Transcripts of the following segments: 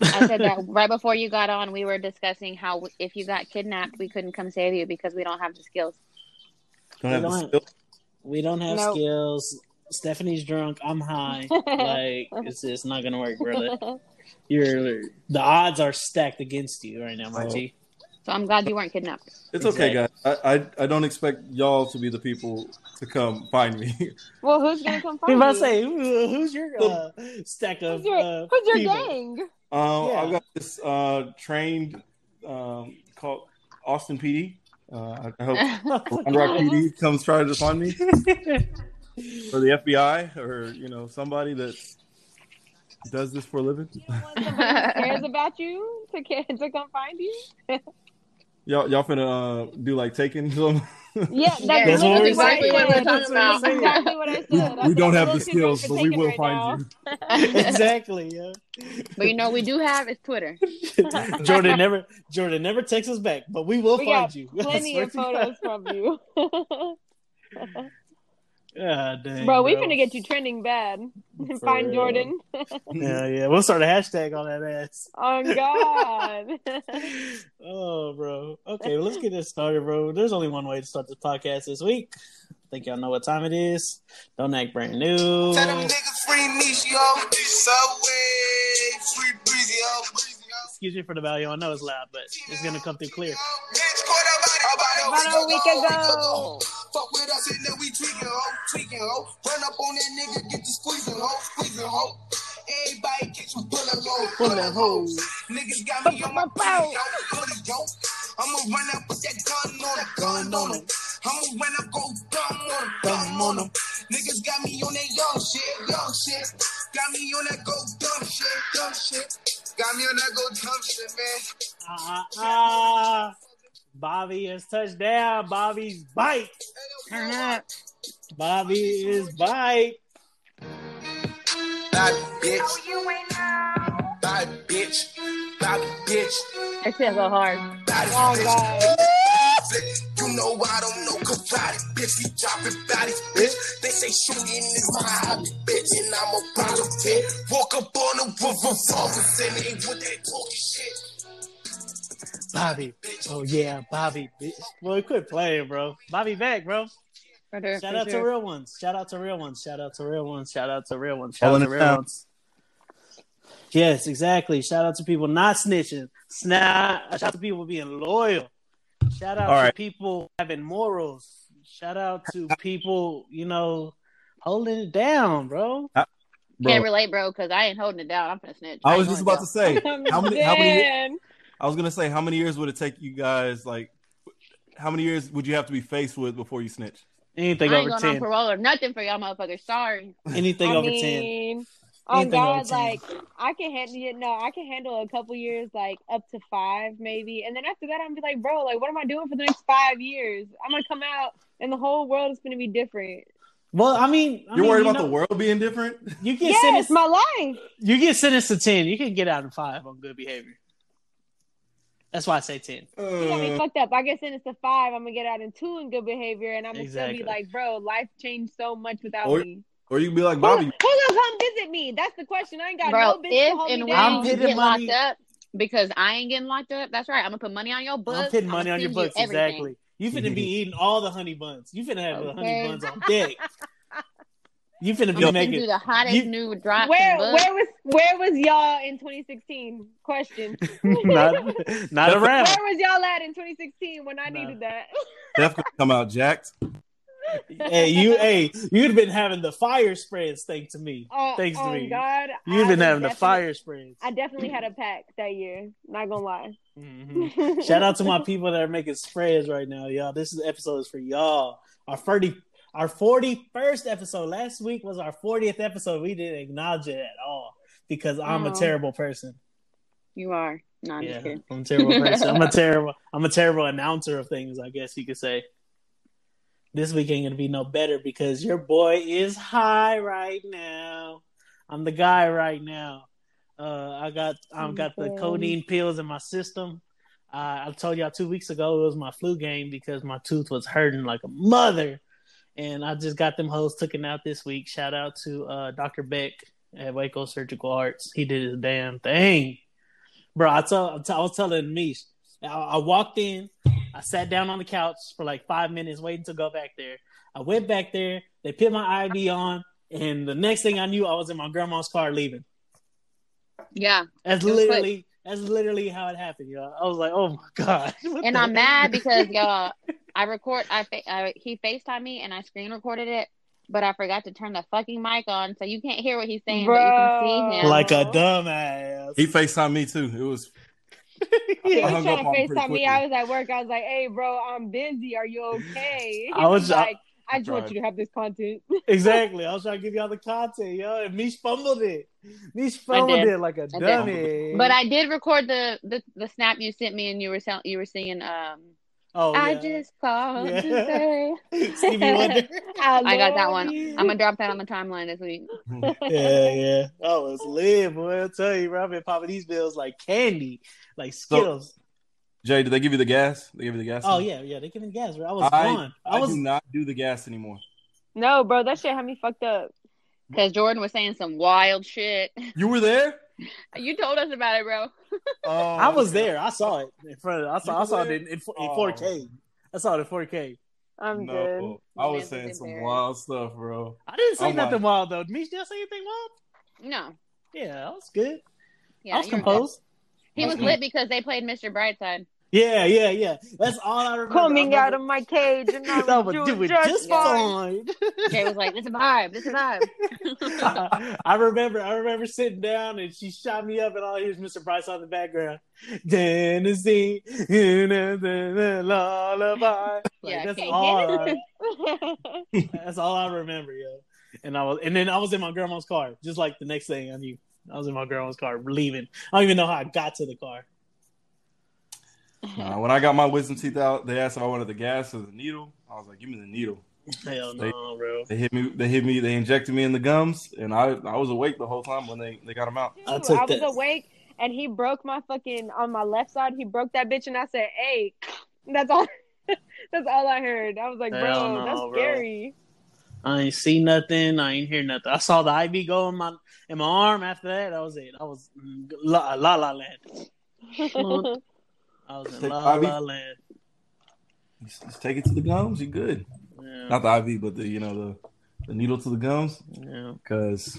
I said that right before you got on. We were discussing how if you got kidnapped, we couldn't come save you because we don't have the skills. Don't We have the don't- skill. We don't have Nope. skills. Stephanie's drunk. I'm high. like it's just not gonna work, brother. You're the odds are stacked against you right now, Oh. Marty. So I'm glad you weren't kidnapped. It's okay, guys. I, I I don't expect y'all to be the people to come find me. Well, who's gonna come I find was about to say, who, who's your uh, stack of Who's your, uh, who's your gang? Um, Yeah. I've got this uh, trained um, called Austin PD. Uh, I hope Round Rock PD comes try to find me, or the FBI, or you know somebody that does this for a living. Somebody who cares about you to ca- to come find you. Y'all, y'all finna uh, do like taking them. Yeah, that's, Yeah, that's what literally we're what I saying. said. That's That's what Exactly what I said. we, we don't have the little too drunk skills, to but we will right find now. you. exactly. Yeah. But you know, we do have is Twitter. Jordan never Jordan never texts us back, but we will We find got you. plenty of photos from you. God. God dang, bro, we finna get you trending bad. Find real. Jordan. Yeah, yeah. We'll start a hashtag on that ass. oh God. oh, bro. Okay, well, let's get this started, bro. There's only one way to start this podcast this week. I think y'all know what time it is. Don't act brand new. Tell them niggas free Niche, yo. Subway, free breezy, yo. Excuse me for the value. I know it's loud, but it's gonna come through clear. Bitch, caught up About a week ago. Fuck with us and then we tweaking, ho, tweaking, ho. Run up on that nigga, get the squeezing, ho, squeezing, ho. Everybody get you bullet hole, bullet holes. Niggas got me on my booty, yo, booty, yo. I'ma run up with that gun on him, gun on him. I'ma run up, go dumb on him, dumb on him. Niggas got me on that young shit, young shit. Got me on that go dumb shit, dumb shit. Got me on that go dumb shit, man. Ah. Bobby has touched down. Bobby's bite. Turn up. Bobby is bite. Bad bitch. Bad bitch. Bad bitch. That shit go hard. Bad Oh bitch. God. You know I don't know karate, bitch. We dropping bodies, bitch. They say shooting is my hobby, bitch, and I'm a bottom pit. Walk up on them with revolvers and they with that talking shit. Bobby. Oh yeah, Bobby. bitch. Boy, quit playing, bro. Bobby back, bro. For sure, Shout for out to real ones. Shout out to real ones. Shout out to real ones. Shout out to real ones. Shout out Holding to it real down. ones. Yes, exactly. Shout out to people not snitching. Snap. Shout out to people being loyal. Shout out All to right. people having morals. Shout out to people, you know, holding it down, bro. Bro, Can't relate, bro, because I ain't holding it down. I'm gonna snitch. I ain't was just going about to say I'm how many how many dead. I was gonna say how many years would it take you guys like how many years would you have to be faced with before you snitch? Anything I ain't over going on ten. parole or nothing for y'all motherfuckers. Sorry. Anything I over ten. mean, on Anything over God, 10. like I can handle you. No, I can handle a couple years, like up to five, maybe, and then after that, I'm gonna be like, bro, like, what am I doing for the next five years? I'm gonna come out, and the whole world is gonna be different. Well, I mean, I You're mean, worried you about know, the world being different? You get Yes, sentenced. my life. You get sentenced to ten. You can get out in five on good behavior. That's why I say ten. You got me Uh, fucked up. I get sentenced to five. I'm gonna get out in two in good behavior, and I'm gonna Exactly. still be like, bro, life changed so much without Or- me. or you can be like Who, Bobby. who gonna come visit me? That's the question. I ain't got Bro, no bitch to if hold and me when I'm down. you hitting get money- locked up, because I ain't getting locked up, that's right. I'm gonna put money on your books. I'm putting I'ma money on your send you books. Exactly. You finna be eating all the honey buns. You finna have the honey Okay. buns on deck. You finna be I'm gonna making do the hottest you- new drops. Where where was where was y'all in 2016? Question. not not around. Where was y'all at in 2016 when I No. needed that? Definitely come out jacked. hey, you, hey, you'd been having the fire spreads thanks to me. Oh, Thanks to oh me. God, You've I been having the fire spreads. I definitely had a pack that year. Not gonna lie. Mhm. Shout out to my people that are making spreads right now, y'all. This is episode is for y'all. Our 30, our 41st episode. Last week was our 40th episode. We didn't acknowledge it at all because I'm a terrible person. You are. No, I'm Yeah. I'm a terrible person. I'm a terrible. I'm a terrible announcer of things. I guess you could say. This week ain't gonna be no better because your boy is high right now. I'm the guy right now. Uh, I got I've got the codeine pills in my system. Uh, I told y'all two weeks ago it was my flu game because my tooth was hurting like a mother, and I just got them hoes taken out this week. Shout out to uh, Dr. Beck at Waco Surgical Arts. He did his damn thing bro. I tell, I was telling Mish, I, I walked in, I sat down on the couch for like five minutes, waiting to go back there. I went back there, they put my IV on, and the next thing I knew, I was in my grandma's car leaving. Yeah, That's literally, that's literally how it happened, y'all. I was like, oh my god. And I'm mad because y'all, I record. I, fa- I he Facetime me and I screen recorded it, but I forgot to turn the fucking mic on, so you can't hear what he's saying, but you can see him. like a dumbass. He FaceTime me too. It was Yeah, I he hung tried up to on FaceTime me. I was at work. I was like, "Hey, bro, I'm busy. Are you okay?" I was- like, "I just want you to have this content." exactly. I was trying to give y'all the content, yo. And Mish fumbled it. Mish fumbled it like a did. dummy. But I did record the, the the snap you sent me, and you were sell- you were singing. Um, oh, I yeah. just called Yeah. to say. Stevie Wonder. I got that one. you. I'm gonna drop that on the timeline this week. yeah, yeah. Oh, it's lit, boy. I'll tell you, bro. I've been popping these bills like candy, like Skittles. Jay. Did they give you the gas? They give you the gas. oh, yeah, yeah. They give me the gas, bro. I was I, gone. I, I was. do not do the gas anymore. No, bro, that shit had me fucked up. Because Jordan was saying some wild shit. You were there. You told us about it, bro. Oh, I was okay. there. I saw it in front of. I saw. I saw it in, in, in Oh. 4K. I saw it in 4K. I'm no, good. I was Man, saying some embarrassed. wild stuff, bro. I didn't say my. nothing wild though. Mish, did I say anything wild? No. Yeah, that was good. Yeah, I was you were good. composed. He was mm-hmm. lit because they played Mr. Brightside. Yeah, yeah, yeah. That's all I remember. Coming I out of my cage, and I I was would doing just, just fine. fine. Jay was like, "This is a vibe. This is a vibe." I remember I remember sitting down and she shot me up and all I hear is Mr. Price on the background. Tennessee, lullaby. Like, Yeah, that's all I, that's all I remember, yo. And I was and then I was in my grandma's car, just like the next thing I knew. I was in my grandma's car leaving. I don't even know how I got to the car. Uh, when I got my wisdom teeth out, they asked if I wanted the gas or the needle. I was like, "Give me the needle." Hell They- no, bro. They hit me. They hit me. They injected me in the gums, and I I was awake the whole time when they they got them out. I I, took was that. awake, and he broke my fucking on my left side. He broke that bitch, and I said, "Hey, that's all." that's all I heard. I was like, Hell "Bro, no, that's bro. scary." I ain't see nothing. I ain't hear nothing. I saw the IV go in my in my arm. After that, that was it. I was mm, la la, la land. I was in Take la IV? la land. Just, just take it to the gums. You good? Yeah, Not the IV, but the you know the the needle to the gums. yeah. Because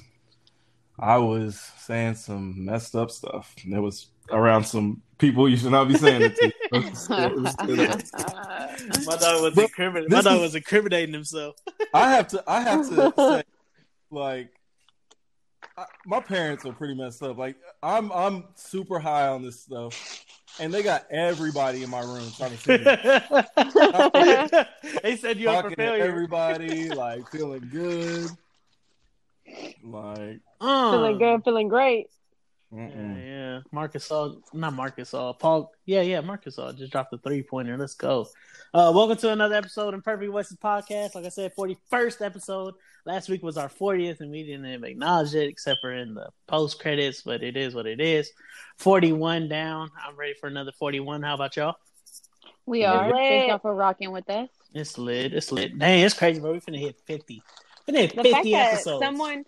I was saying some messed up stuff. And it was around some people you should not be saying it to. My dog was incriminating. My this dog is- was incriminating himself. I have to. I have to say, like, I, my parents are pretty messed up. Like, I'm I'm super high on this stuff, and they got everybody in my room trying to see me. they said you up for failure. everybody, like feeling good. Like, Uh, feeling good, feeling great. Yeah, mm-mm. yeah. Marcus All, not Marcus All, Paul. Yeah, yeah, Marcus All just dropped a three pointer. Let's go. Uh, welcome to another episode in Perfect West's podcast. Like I said, 41st episode. Last week was our 40th, and we didn't even acknowledge it except for in the post credits, but it is what it is. 41 down. I'm ready for another 41. How about y'all? we are. Lit. Thank y'all for rocking with us. It's lit. It's lit. Dang, it's crazy, bro. We finna hit 50. Finna hit The 50 fact that episodes. someone,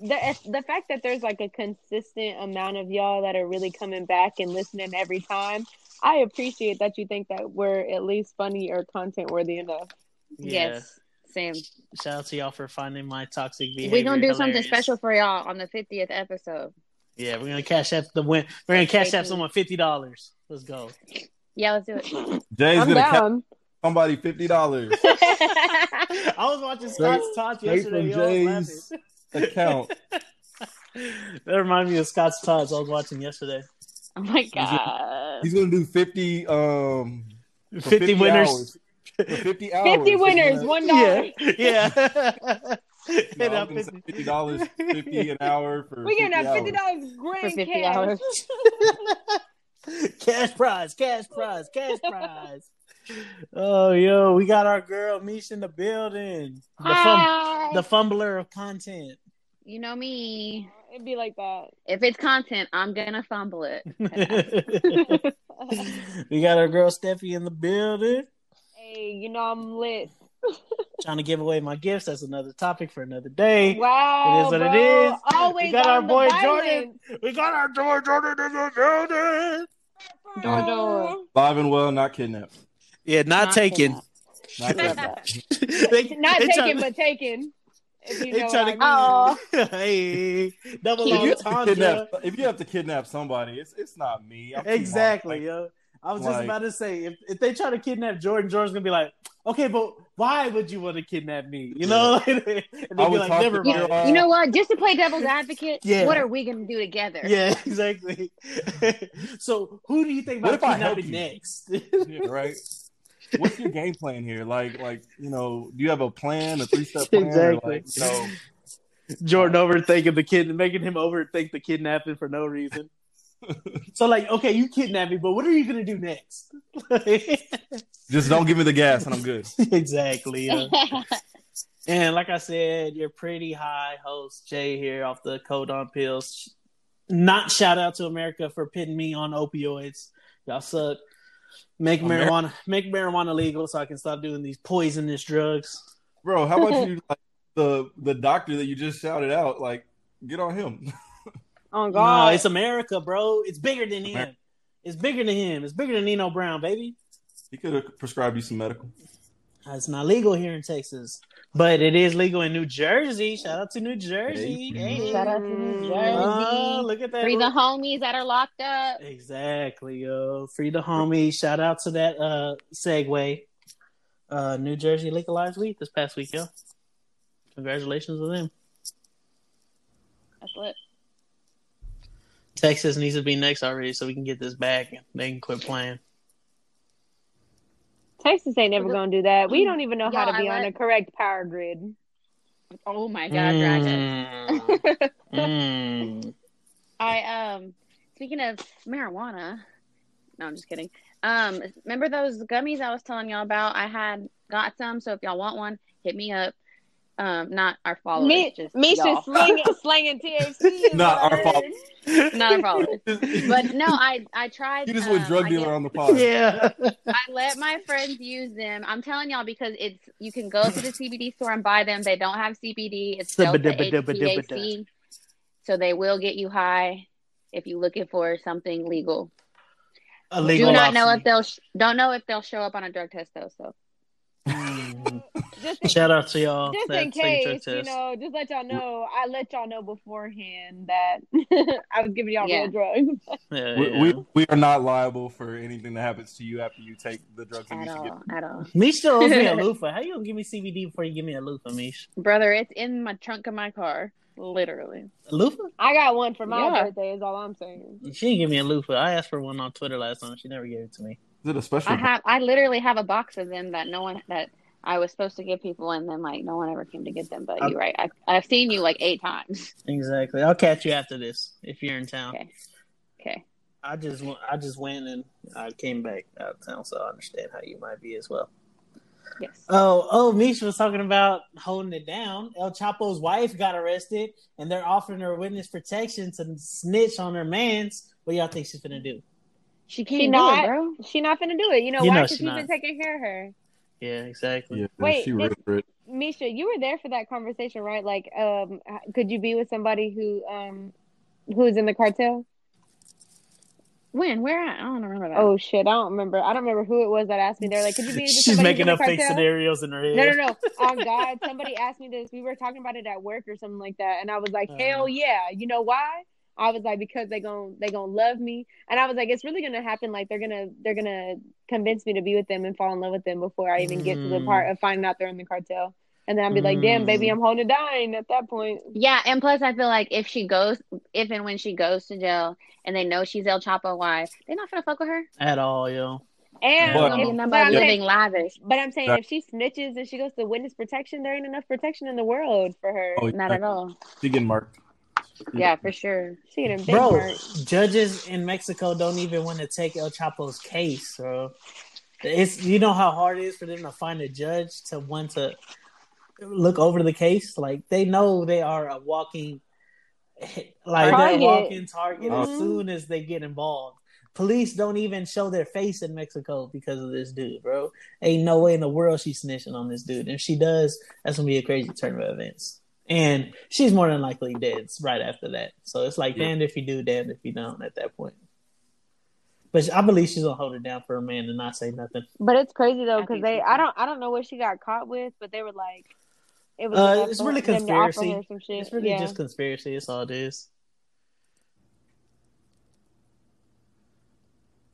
the the fact that there's like a consistent amount of y'all that are really coming back and listening every time. I appreciate that you think that we're at least funny or content worthy enough. Yeah. Yes. Same. Shout out to y'all for finding my toxic behavior. We're gonna do something special for y'all on the 50th episode. Yeah, we're gonna cash app the win. We're gonna cash Stay app tuned. someone fifty dollars. Let's go. Yeah, let's do it. Jay's I'm gonna catch down. somebody fifty dollars I was watching Scott's Tots yesterday. from Yo, I was Jay's laughing. Account. that reminded me of Scott's Tots I was watching yesterday. oh my god. He's gonna do fifty um for 50, winners. hours. For fifty hours. 50 winners, gonna- one Yeah, dollar. yeah. No, up I'm gonna say 50. dollars, fifty an hour for. We giving 50 out fifty hours. dollars For grand 50 cash. hours. cash prize, cash prize, cash prize. Oh, yo, we got our girl Mish in the building. The, fum- the fumbler of content. You know me. It'd be like that. If it's content, I'm gonna fumble it. we got our girl Steffi in the building. Hey, you know I'm lit. Trying to give away my gifts. That's another topic for another day. Wow, It is what it bro. is. Always We got our boy violence. We got our boy Jordan in the building. Door, Live and well, not kidnapped. Yeah, not, Not taken. Not they, Not they taken, try- but taken. If you they know try what to- I mean. Oh. hey, double Cute. if, you have to entendre. kidnap, if you have to kidnap somebody, it's it's not me. I'm Exactly, hard. yo. I was just like- about to say, if, if they try to kidnap Jordan, Jordan's gonna be like, okay, but why would you want to kidnap me? You know? and they'd I be would like, never mind. your, uh, You know what? Just to play devil's advocate, Yeah. what are we gonna do together? Yeah, exactly. so, who do you think What about if I help kidnapping next? Yeah, right. What's your game plan here? Like, like you know, do you have a plan, a three step plan? Or Exactly. like, you know, Jordan overthinking the kid, making him overthink the kidnapping for no reason. so, like, okay, you kidnap me, but what are you gonna do next? just don't give me the gas, and I'm good. exactly. yeah. And like I said, your pretty high host Jay here off the codeine pills. Not shout out to America for pitting me on opioids. Y'all suck. Make America- marijuana make marijuana legal so I can stop doing these poisonous drugs. Bro, how about you like the the doctor that you just shouted out? Like, get on him. Oh No, God, it's America, bro. It's bigger than him. It's bigger than him. It's bigger than Nino Brown, baby. he could have prescribed you some medical. It's not legal here in Texas, but it is legal in New Jersey. Shout out to New Jersey. Hey. Hey. Shout out to New Jersey. Oh, look at that. Free the homies that are locked up. Exactly, yo. Free the homie. Shout out to that uh segue. Uh New Jersey legalized weed this past week, yo. Congratulations to them. That's lit. Texas needs to be next already so we can get this back and they can quit playing. Texas ain't never gonna do that. We don't even know how Y'all, to be I on let- a correct power grid. Oh my god, Dragon. Mm. Mm. I um speaking of marijuana. No, I'm just kidding. Um remember those gummies I was telling y'all about? I had got some, so if y'all want one, hit me up. Um not our followers, Me, just Misha y'all. slinging, slanging THC. Not our I fault. heard. not our followers. But no, I I tried You just um, drug dealer get- on the pod. Yeah. I let my friends use them. I'm telling y'all because it's you can go to the CBD store and buy them. They don't have CBD. It's delta THC, so they will get you high if you're looking for something legal. A legal Do not know if they'll sh- don't know if they'll show up on a drug test though. So. Just in, Shout out to y'all. just in case, you know, just let y'all know. I let y'all know beforehand that I was giving y'all Yeah. real drugs. Yeah, We, yeah. we we are not liable for anything that happens to you after you take the drugs that at you should get. all, at all, Mish still owes me a loofah. How you gonna give me CBD before you give me a loofah, Mish? brother. It's in my trunk of my car, literally. A loofah? I got one for my Yeah. birthday. Is all I'm saying. She didn't give me a loofah. I asked for one on Twitter last time. She never gave it to me. Is it a special? I have I literally have a box of them that no one that I was supposed to give people, and then like no one ever came to get them. But I- you're right. I, I've seen you like eight times. Exactly. I'll catch you after this if you're in town. Okay. Okay. I just went- I just went and I came back out of town, so I understand how you might be as well. Yes. Oh, oh, Misha was talking about holding it down. El Chapo's wife got arrested, and they're offering her witness protection to snitch on her man's. What y'all think she's gonna do? She can't She do it, bro. She not finna do it. You know You why? know Because she he's not. been taking care of her. Yeah, exactly. Yeah, Wait, she this- for it. Misha, you were there for that conversation, right? Like, um, could you be with somebody who, um, who's in the cartel? When? Where at? I don't remember that. Oh shit, I don't remember. I don't remember who it was that asked me. They're like, "Could you be?" She's somebody She's making up fake scenarios in her head. No, no, no. On God, somebody asked me this. We were talking about it at work or something like that, and I was like, Uh. "Hell yeah!" You know why? I was like, because they gon' they gonna love me, and I was like, it's really gonna happen. Like they're gonna they're gonna convince me to be with them and fall in love with them before I even get to the Mm. part of finding out they're in the cartel. And then I'd be like, damn, baby, Mm. I'm holding dying at that point. Yeah, and plus I feel like if she goes, if and when she goes to jail, and they know she's El Chapo wife, they're not gonna fuck with her. At all, yo. And But- They're gonna be nothing but but I'm living saying, lavish. but I'm saying if she snitches and she goes to witness protection, there ain't enough protection in the world for her. Oh, Not at all. She getting marked. Yeah, for sure. She getting big Bro, judges in Mexico don't even want to take El Chapo's case, bro. It's you know how hard it is for them to find a judge to want to look over the case. Like they know they are a walking, like Target. they're a walking target as Mhm. soon as they get involved. Police don't even show their face in Mexico because of this dude, bro. Ain't no way in the world she's snitching on this dude. If she does, that's gonna be a crazy turn of events. And she's more than likely dead right after that. So it's like Yeah. damned if you do, damned if you don't at that point. But I believe she's gonna hold it down for a man and not say nothing. But it's crazy though because they I don't I don't know what she got caught with, but they were like it was Uh, it's really them conspiracy. some shit. It's really yeah. just conspiracy. It's all it is.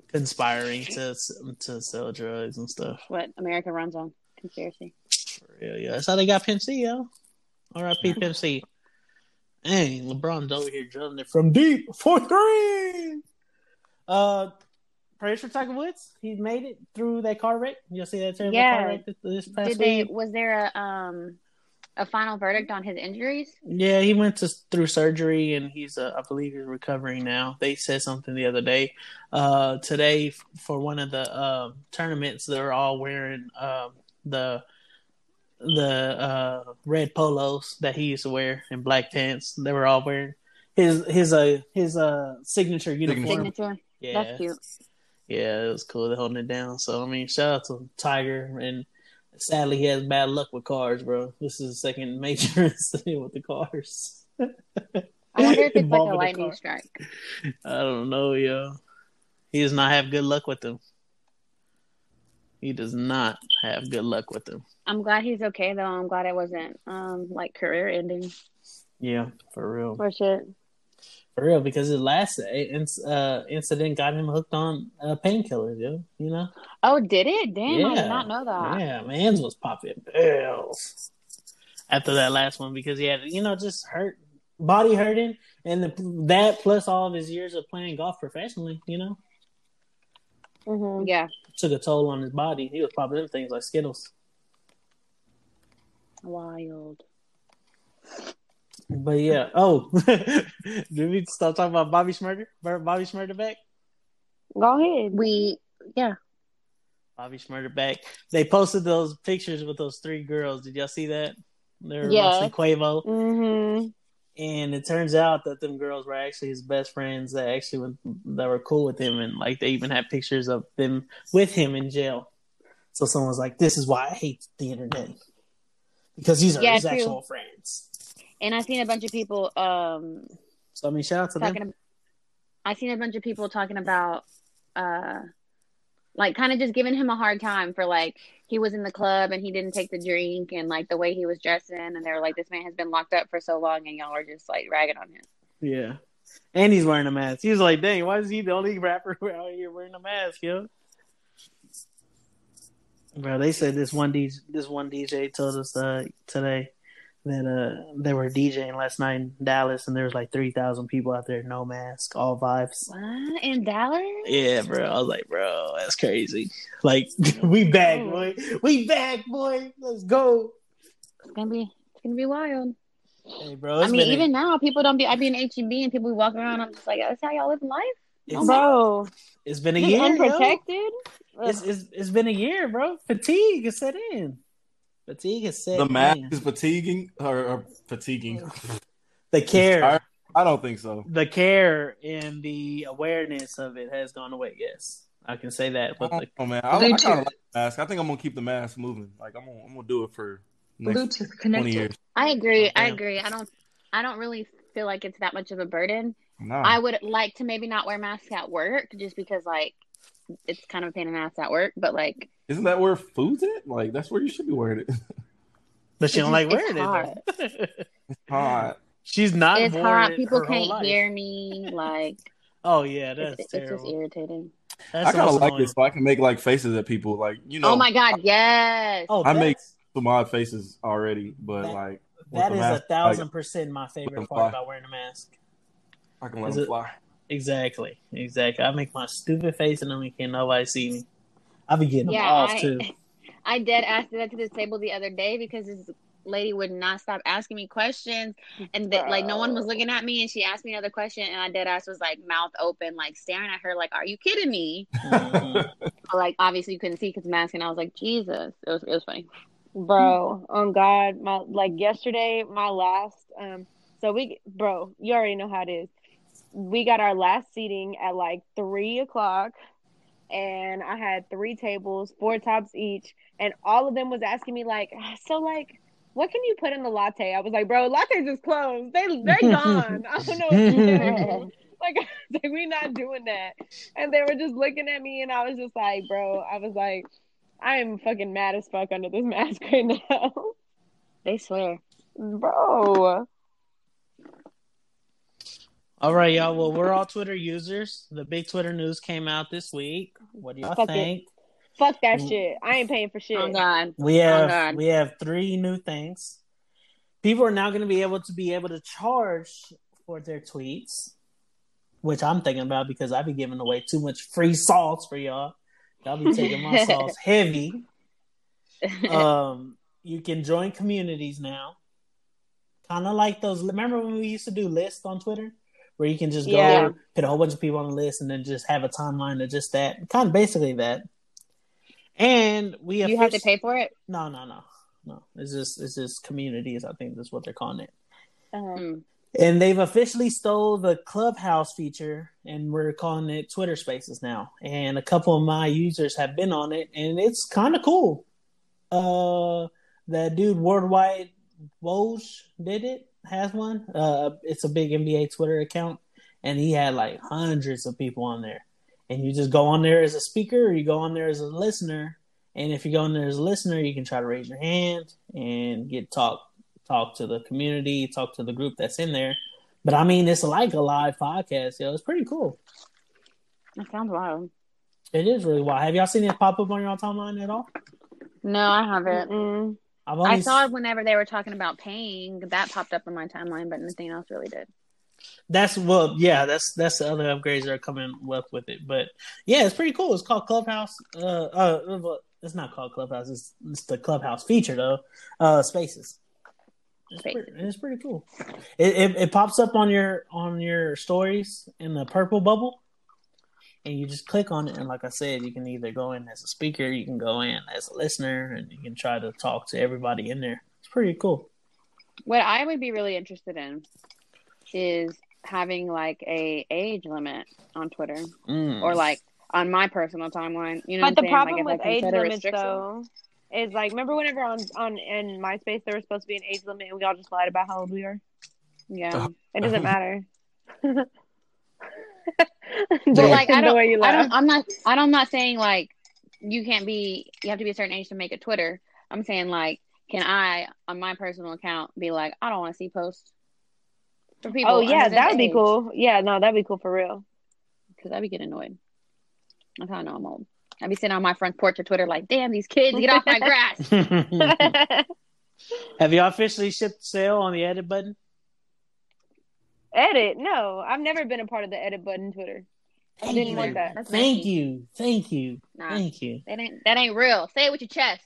Conspiring to to sell drugs and stuff. What America runs on conspiracy. For real, yeah. That's how they got Pimp C, yo. R.I.P. Pimp C. Dang, LeBron's over here drilling it from deep for three. Uh, prayers for Tiger Woods. He made it through that car wreck. You'll see that terrible Yeah. car wreck this, this past Did they? week? Was there a um a final verdict on his injuries? Yeah, he went to through surgery and he's, uh, I believe, he's recovering now. They said something the other day. Uh, today f- for one of the uh, tournaments, they're all wearing um the the uh, red polos that he used to wear and black pants. They were all wearing his his uh his uh signature uniform. Signature. Yeah, That's cute. yeah, it was cool. They're holding it down. So I mean, shout out to Tiger. And sadly, he has bad luck with cars, bro. This is the second major incident with the cars. I wonder if it's like a lightning strike. I don't know, yo. He does not have good luck with them. He does not have good luck with them. I'm glad he's okay though. I'm glad it wasn't um like career ending. Yeah, for real. for shit. For real, because his last uh, uh, incident got him hooked on uh, painkillers, yo. You know? Oh, did it? Damn, I did not know that. Yeah, man's was popping pills after that last one because he had, you know, just hurt, body hurting, and the, that plus all of his years of playing golf professionally, you know, hmm Yeah, took a toll on his body. He was popping them things like Skittles. wild. But yeah, oh, did we stop talking about Bobby Shmurda? Bobby Shmurda back? Go ahead. We yeah. Bobby Shmurda back. They posted those pictures with those three girls. Did y'all see that? They're Yeah. roasting Quavo. hmm and it turns out that them girls were actually his best friends that actually were, that were cool with him. And like they even had pictures of them with him in jail. So someone was like this is why i hate the internet. Because these are Yeah, his true. actual friends. And i've seen a bunch of people um so i mean shout out to them. about, I seen a bunch of people talking about uh like kind of just giving him a hard time for like he was in the club and he didn't take the drink and like the way he was dressing and they were like this man has been locked up for so long and y'all are just like ragging on him. yeah. And he's wearing a mask. He was like dang why is he the only rapper out here wearing a mask yo? Bro, they said this one DJ, this one DJ told us uh, today that uh, they were DJing last night in Dallas, and there was like three thousand people out there, no mask, all vibes. What in Dallas? Yeah, bro. I was like, bro, that's crazy. Like, we back, boy. We back, boy. Let's go. It's gonna be it's gonna be wild. Hey, bro. I mean, been a- even now people don't be I'd be in H E B and people be walking around. I'm just like, that's how y'all living life. it's, Bro, it's been a just year. yo. unprotected. It's, it's it's been a year, bro. Fatigue is set in. Fatigue has set The mask in. is fatiguing or, or fatiguing. The care, I, I don't think so. the care, and the awareness of it has gone away. Yes, I can say that. But the, Oh man, I, I Bluetooth. kind of like the mask. I think I'm gonna keep the mask moving. Like I'm gonna, I'm gonna do it for next Bluetooth twenty connected. years. I agree. I agree. I don't I don't really feel like it's that much of a burden. No. I would like to maybe not wear masks at work just because like it's kind of a pain in the ass at work, but like Isn't that where food's at? Like that's where you should be wearing it. But she don't like It's wearing hot. it. though. Hot. She's not. it's worn hot. it People can't hear me. Like Oh yeah, that's it's, it's just irritating. That's I kind of like this, so I can make like faces at people. Like you know, oh my god, yes. Oh, I make that's- some odd faces already, but That- like with that the is mask, a thousand like, percent my favorite part about wearing a mask. I can let Is them it- fly. Exactly, exactly. I make my stupid face and then we can nobody see me. I be getting Yeah, them off I- too. I did ask that to this table the other day because this lady would not stop asking me questions, and that like no one was looking at me, and she asked me another question, and I dead ass was like mouth open, like staring at her, like, "Are you kidding me?" Mhm. But, like obviously you couldn't see because mask, and I was like, "Jesus," it was it was funny. bro on god my like yesterday my last um so we bro you already know how it is we got our last seating at like three o'clock and i had three tables four tops each and all of them was asking me like so like what can you put in the latte i was like bro lattes is closed they they're gone i don't know what to do like, like we not doing that and they were just looking at me and i was just like bro i was like I am fucking mad as fuck under this mask right now. They swear. Bro. All right, y'all. Well, we're all Twitter users. The big Twitter news came out this week. What do y'all Fuck it. think? Fuck that Mm. shit. I ain't paying for shit. Oh God. We have God. we have three new things. People are now going to be able to be able to charge for their tweets, which I'm thinking about because I've been giving away too much free sauce for y'all. Y'all be taking my sauce heavy. Um, you can join communities now, kind of like those. Remember when we used to do lists on Twitter, where you can just go Yeah. put a whole bunch of people on the list and then just have a timeline of just that, kind of basically that. And we you have to pay for it. no, no, no, no. It's just it's just communities. I think that's what they're calling it. Uh-huh. Mm. And they've officially stole the Clubhouse feature, and we're calling it Twitter Spaces now. And a couple of my users have been on it, and it's kind of cool. Uh, that dude Worldwide Woj did it. Has one. Uh, it's a big NBA Twitter account, and he had like hundreds of people on there. And you just go on there as a speaker, or you go on there as a listener. And if you go on there as a listener, you can try to raise your hand and get talk talk to the community, talk to the group that's in there. But I mean, it's like a live podcast, yo. It's pretty cool. It sounds wild. It is really wild. Have y'all seen it pop up on your timeline at all? No, I haven't. Mm-mm. I saw whenever they were talking about paying. That popped up on my timeline, but nothing else really did. That's well, yeah. That's that's the other upgrades that are coming up with it. But yeah, it's pretty cool. It's called Clubhouse. Uh, uh, uh, it's not called Clubhouse. It's, it's the Clubhouse feature though. Uh, Spaces. It's Spaces. pretty, it's pretty cool. It, it it pops up on your on your stories in the purple bubble, and you just click on it. And like I said, you can either go in as a speaker, you can go in as a listener, and you can try to talk to everybody in there. It's pretty cool. What I would be really interested in is having like a age limit on Twitter Mm. or like on my personal timeline. You know But the what I'm saying? problem like, with if age limits though is like remember whenever on on in MySpace there was supposed to be an age limit and we all just lied about how old we are? Yeah. It doesn't matter. But The- like I don't, you I don't I'm not I don't- I'm not saying like you can't be you have to be a certain age to make a Twitter. I'm saying like can I on my personal account be like I don't want to see posts for people. Oh yeah, that would be cool. Yeah, no, that'd be cool for real. because I'd be getting annoyed. That's how I know I'm old. I'd be sitting on my front porch of Twitter like, damn, these kids, get off my grass. Have y'all officially shipped sale on the edit button? Edit? No, I've never been a part of the edit button Twitter. I didn't want that. That's Thank messy. you. Thank you. Nah, Thank you. that ain't that ain't real. Say it with your chest.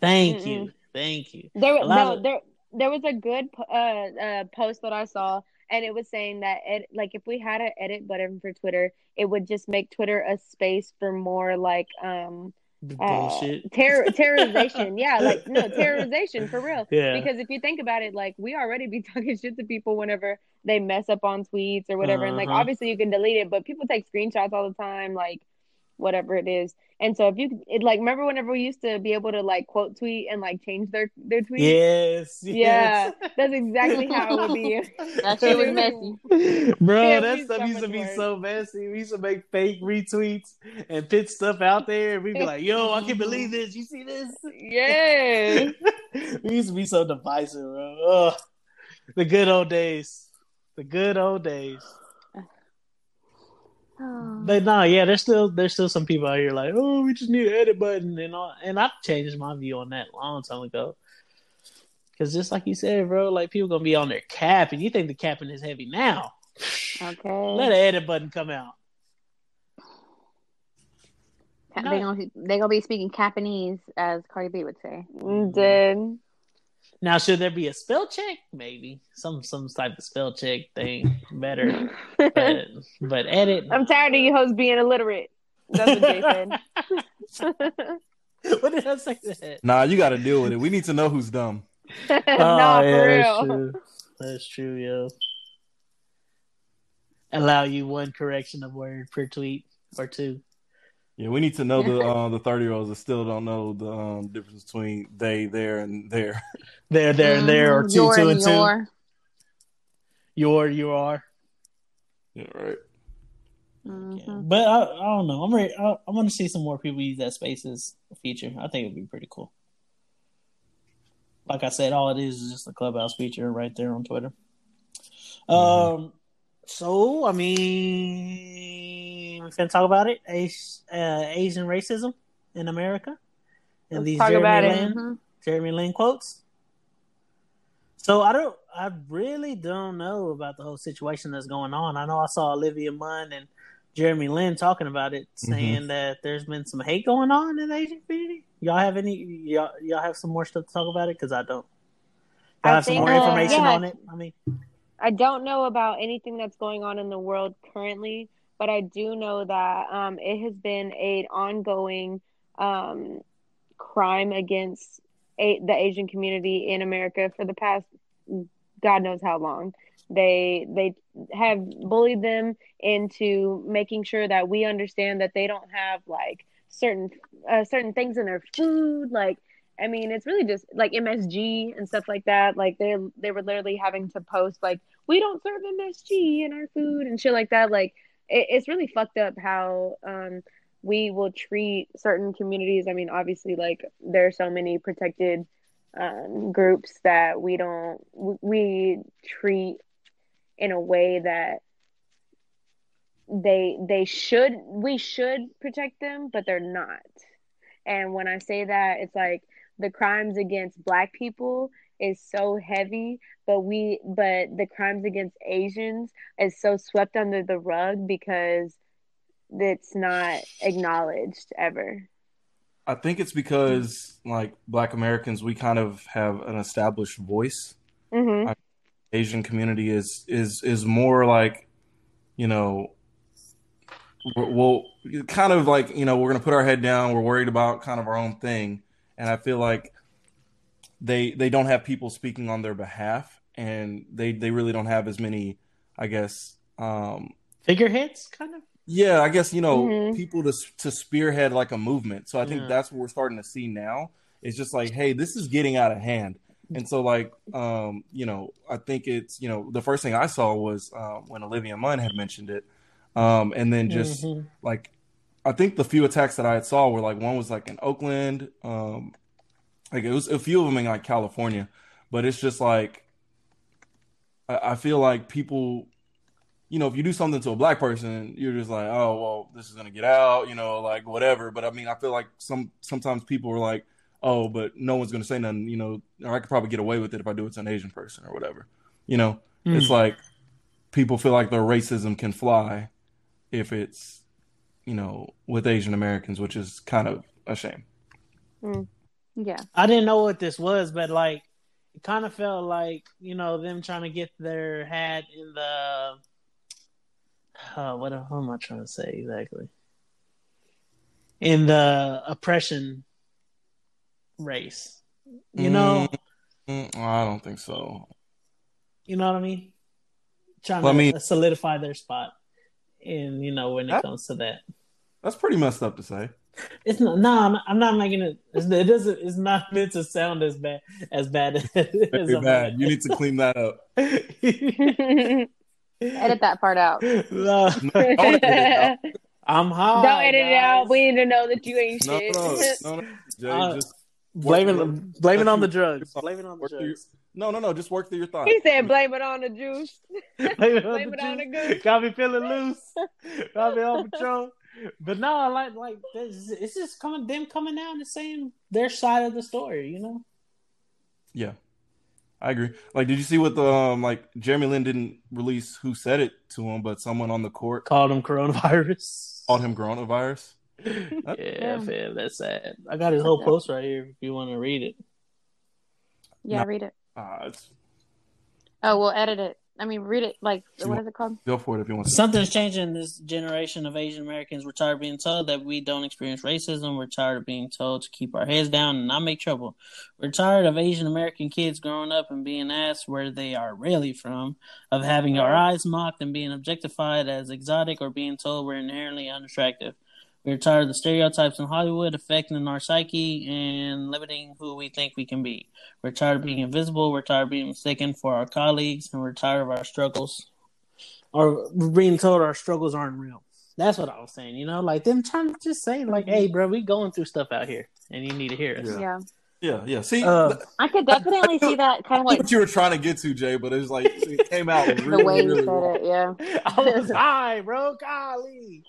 Thank Mm-mm. you. Thank you. There, A no, of- there, there was a good uh, uh, post that I saw, and it was saying that it like if we had an edit button for Twitter, it would just make Twitter a space for more like um uh, terror terrorization. yeah, like no terrorization for real. Yeah. Because if you think about it, like we already be talking shit to people whenever they mess up on tweets or whatever, and like Uh-huh. obviously you can delete it, but people take screenshots all the time. Like whatever it is. And so if you it, like remember whenever we used to be able to like quote tweet and like change their their tweets. Yes, Yeah, yes. that's exactly how it would be. That shit was messy. Bro, Yeah, that stuff so used to be work. so messy. We used to make fake retweets and pitch stuff out there, and we'd be like, "Yo, I can't believe this! You see this?" Yeah." we used to be so divisive, bro. Ugh. The good old days. The good old days. Oh. But no, yeah, there's still there's still some people out here like, oh, we just need an edit button and all. And I've changed my view on that long time ago. Because just like you said, bro, like people gonna be on their cap, and you think the capping is heavy now. Okay. Let an edit button come out. They gonna they gonna be speaking Japanese, as Cardi B would say. Mm, Did Now, should there be a spell check? Maybe some some type of spell check thing better, but but edit. I'm tired of you hoes being illiterate. That's what Jay said. what did I say? That? Nah, you got to deal with it. We need to know who's dumb. nah, Oh, yeah, for That's true. That's true, yo. Allow you one correction of word per tweet or two. Yeah, we need to know the uh, the thirty year olds that still don't know the um, difference between they, there, and there. There, there, and there, or Mhm. two, Your two, and two. your. Your, you are. Yeah, right. Mhm. But I, I don't know. I'm ready. I, I want to see some more people use that spaces feature. I think it'd be pretty cool. Like I said, all it is is just a clubhouse feature right there on Twitter. Um. So I mean, we can talk about it. As- uh, Asian racism in America, and Let's these talk Jeremy about it. Lin, Mhm. Jeremy Lin quotes. So I don't, I really don't know about the whole situation that's going on. I know I saw Olivia Munn and Jeremy Lin talking about it, saying that there's been some hate going on in the Asian community. Y'all have any? Y'all, y'all have some more stuff to talk about it because I don't. Y'all I have some think, more uh, information yeah. on it. I mean, I don't know about anything that's going on in the world currently, but I do know that um, it has been a ongoing um, crime against a- the Asian community in America for the past God knows how long. They they have bullied them into making sure that we understand that they don't have like certain uh, certain things in their food, like I mean, it's really just like MSG and stuff like that. Like they they were literally having to post like we don't serve MSG in our food and shit like that. Like it, it's really fucked up how um we will treat certain communities. I mean, obviously, like there are so many protected um, groups that we don't we treat in a way that they they should we should protect them, but they're not. And when I say that, it's like the crimes against black people is so heavy, but we but the crimes against Asians is so swept under the rug because it's not acknowledged ever. I think it's because like Black Americans, we kind of have an established voice. Mm-hmm. Asian community is is is more like, you know, we'll we'll- kind of like you know we're gonna put our head down. We're worried about kind of our own thing, and I feel like they they don't have people speaking on their behalf, and they they really don't have as many, I guess. Um, figureheads, kind of. yeah, I guess you know Mhm. people to to spearhead like a movement. So I think Yeah. that's what we're starting to see now. It's just like, hey, this is getting out of hand. And so, like, um, you know, I think it's you know the first thing I saw was uh, when Olivia Munn had mentioned it, um, and then just Mhm. like I think the few attacks that I had saw were like one was like in Oakland, um, like it was a few of them in like California, but it's just like I, I feel like people, you know, if you do something to a black person, you're just like, oh well, this is gonna get out, you know, like whatever. But I mean, I feel like some sometimes people are like, oh, but no one's gonna say nothing, you know, or I could probably get away with it if I do it to an Asian person or whatever, you know. It's Mm. like people feel like their racism can fly if it's, you know, with Asian Americans, which is kind of a shame. Yeah. I didn't know what this was, but like it kind of felt like you know them trying to get their hat in the. Uh, what, what am I trying to say exactly? In the oppression race, you know, Mm, I don't think so. you know what I mean. Trying Well, I to mean- solidify their spot, in you know when it That- comes to that. That's pretty messed up to say. It's not. No, I'm, I'm not making it. It doesn't. It's not meant to sound as bad as bad as Very bad. You need to clean that up. Edit that part out. No, Don't edit it out. I'm high. Don't edit it out. We need to know that you ain't No, shit. no, no, no. Jay, Uh, just Blame work- it. Blame it on the drugs. Blame it on the work drugs. No, no, no. Just work through your thoughts. he said, "Blame it on the juice." Blame it on Blame the it on the juice. goose. Got me feeling loose. Got me on patrol. But no, I like like this- it's just coming them coming out the same their side of the story. You know. Yeah, I agree. Like, did you see what the um, like Jeremy Lin didn't release who said it to him, but someone on the court Called him coronavirus. called him coronavirus. Yeah, fam, that's sad. I got his whole post right here if you want to read it. Yeah, No. read it. Uh, it's, Oh, we'll edit it. I mean, read it. Like, Sure. what is it called? go for it if you want. To. Something's changing in this generation of Asian Americans. We're tired of being told that we don't experience racism. We're tired of being told to keep our heads down and not make trouble. We're tired of Asian American kids growing up and being asked where they are really from, of having our eyes mocked and being objectified as exotic or being told we're inherently unattractive. We're tired of the stereotypes in Hollywood affecting our psyche and limiting who we think we can be. We're tired of being invisible. We're tired of being mistaken for our colleagues, and we're tired of our struggles or being told our struggles aren't real. That's what I was saying. You know, like them trying to just say, like, "Hey, bro, we going through stuff out here, and you need to hear us." Yeah. Yeah. Yeah, yeah. See, Uh, I could definitely see that kind of like what you were trying to get to, Jay, but it was like it came out really, the way you really said wrong. it. Yeah. I was high, bro. Golly.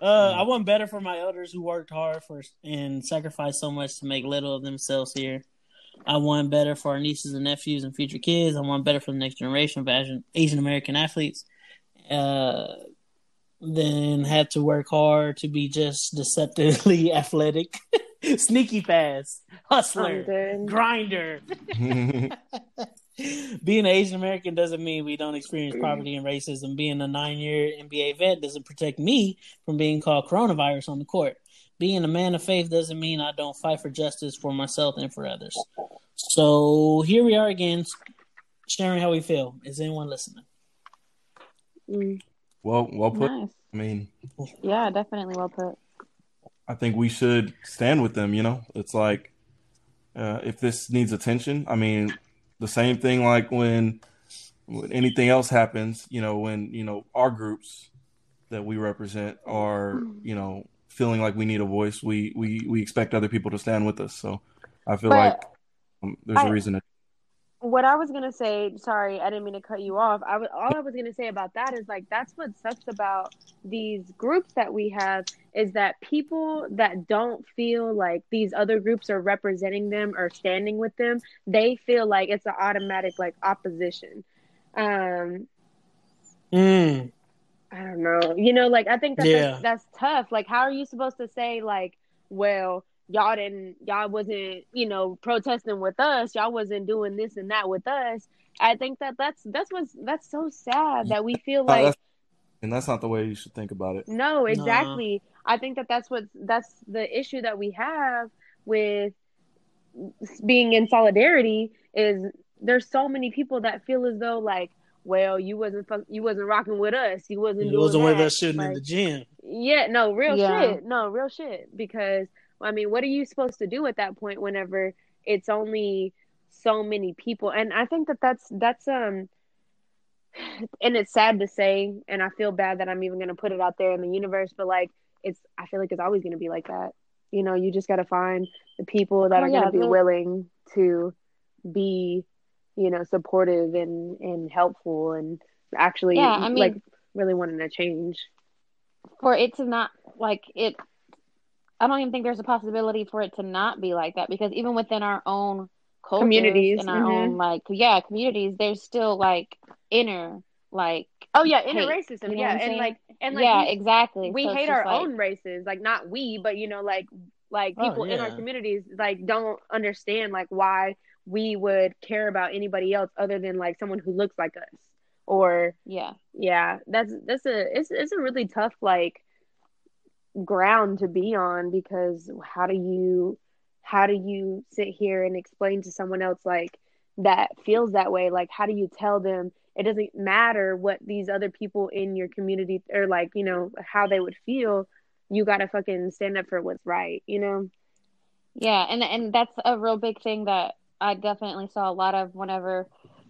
Uh, I want better for my elders who worked hard for and sacrificed so much to make little of themselves here. I want better for our nieces and nephews and future kids. I want better for the next generation of Asian Asian American athletes. Uh, than had to work hard to be just deceptively athletic, sneaky fast, hustler, Something. grinder. Being an Asian American doesn't mean we don't experience poverty and racism. Being a nine year NBA vet doesn't protect me from being called coronavirus on the court. Being a man of faith doesn't mean I don't fight for justice for myself and for others. So here we are again, sharing how we feel. Is anyone listening? Mm. well, well put. Nice. I mean, Yeah, definitely well put. I think we should stand with them. You know, it's like uh, if this needs attention. I mean, the same thing like when when anything else happens. You know, when you know our groups that we represent are you know feeling like we need a voice. We we we expect other people to stand with us. So I feel But like um, there's a I- reason to. what I was gonna say, sorry, I didn't mean to cut you off. I was all I was gonna say about that is like that's what sucks about these groups that we have is that people that don't feel like these other groups are representing them or standing with them, they feel like it's an automatic like opposition. Um, Mm. I don't know. You know, like I think that Yeah. that's, that's tough. Like, how are you supposed to say like, well, y'all didn't, y'all wasn't, you know, protesting with us. Y'all wasn't doing this and that with us. I think that that's that's what's that's so sad that we feel Uh, like that's- and that's not the way you should think about it. no, exactly. I think that that's what that's the issue that we have with being in solidarity is there's so many people that feel as though like, well, you wasn't fuck, you wasn't rocking with us, you wasn't It doing wasn't with that. us shooting in the gym. yeah, no, real Yeah. shit. No, real shit. Because I mean, what are you supposed to do at that point whenever it's only so many people? And I think that that's that's um and it's sad to say and I feel bad that I'm even going to put it out there in the universe, but like it's I feel like it's always going to be like that. You know, you just got to find the people that Oh, are yeah, going to be willing to be, you know, supportive and and helpful and actually Yeah, I mean- like really wanting to change. For it to not like it, I don't even think there's a possibility for it to not be like that because even within our own Communities, in our mhm. own like yeah communities, there's still like inner like Oh yeah, inner hate, racism. you know yeah, and saying? like and like yeah we, exactly. we So hate our like- own races, like not we, but you know, like like Oh, people in our communities like don't understand like why we would care about anybody else other than like someone who looks like us. Or yeah yeah, that's that's a it's it's a really tough like ground to be on because how do you how do you sit here and explain to someone else like that feels that way like how do you tell them it doesn't matter what these other people in your community or like you know how they would feel you gotta fucking stand up for what's right, you know? Yeah, and and that's a real big thing that I definitely saw a lot of whenever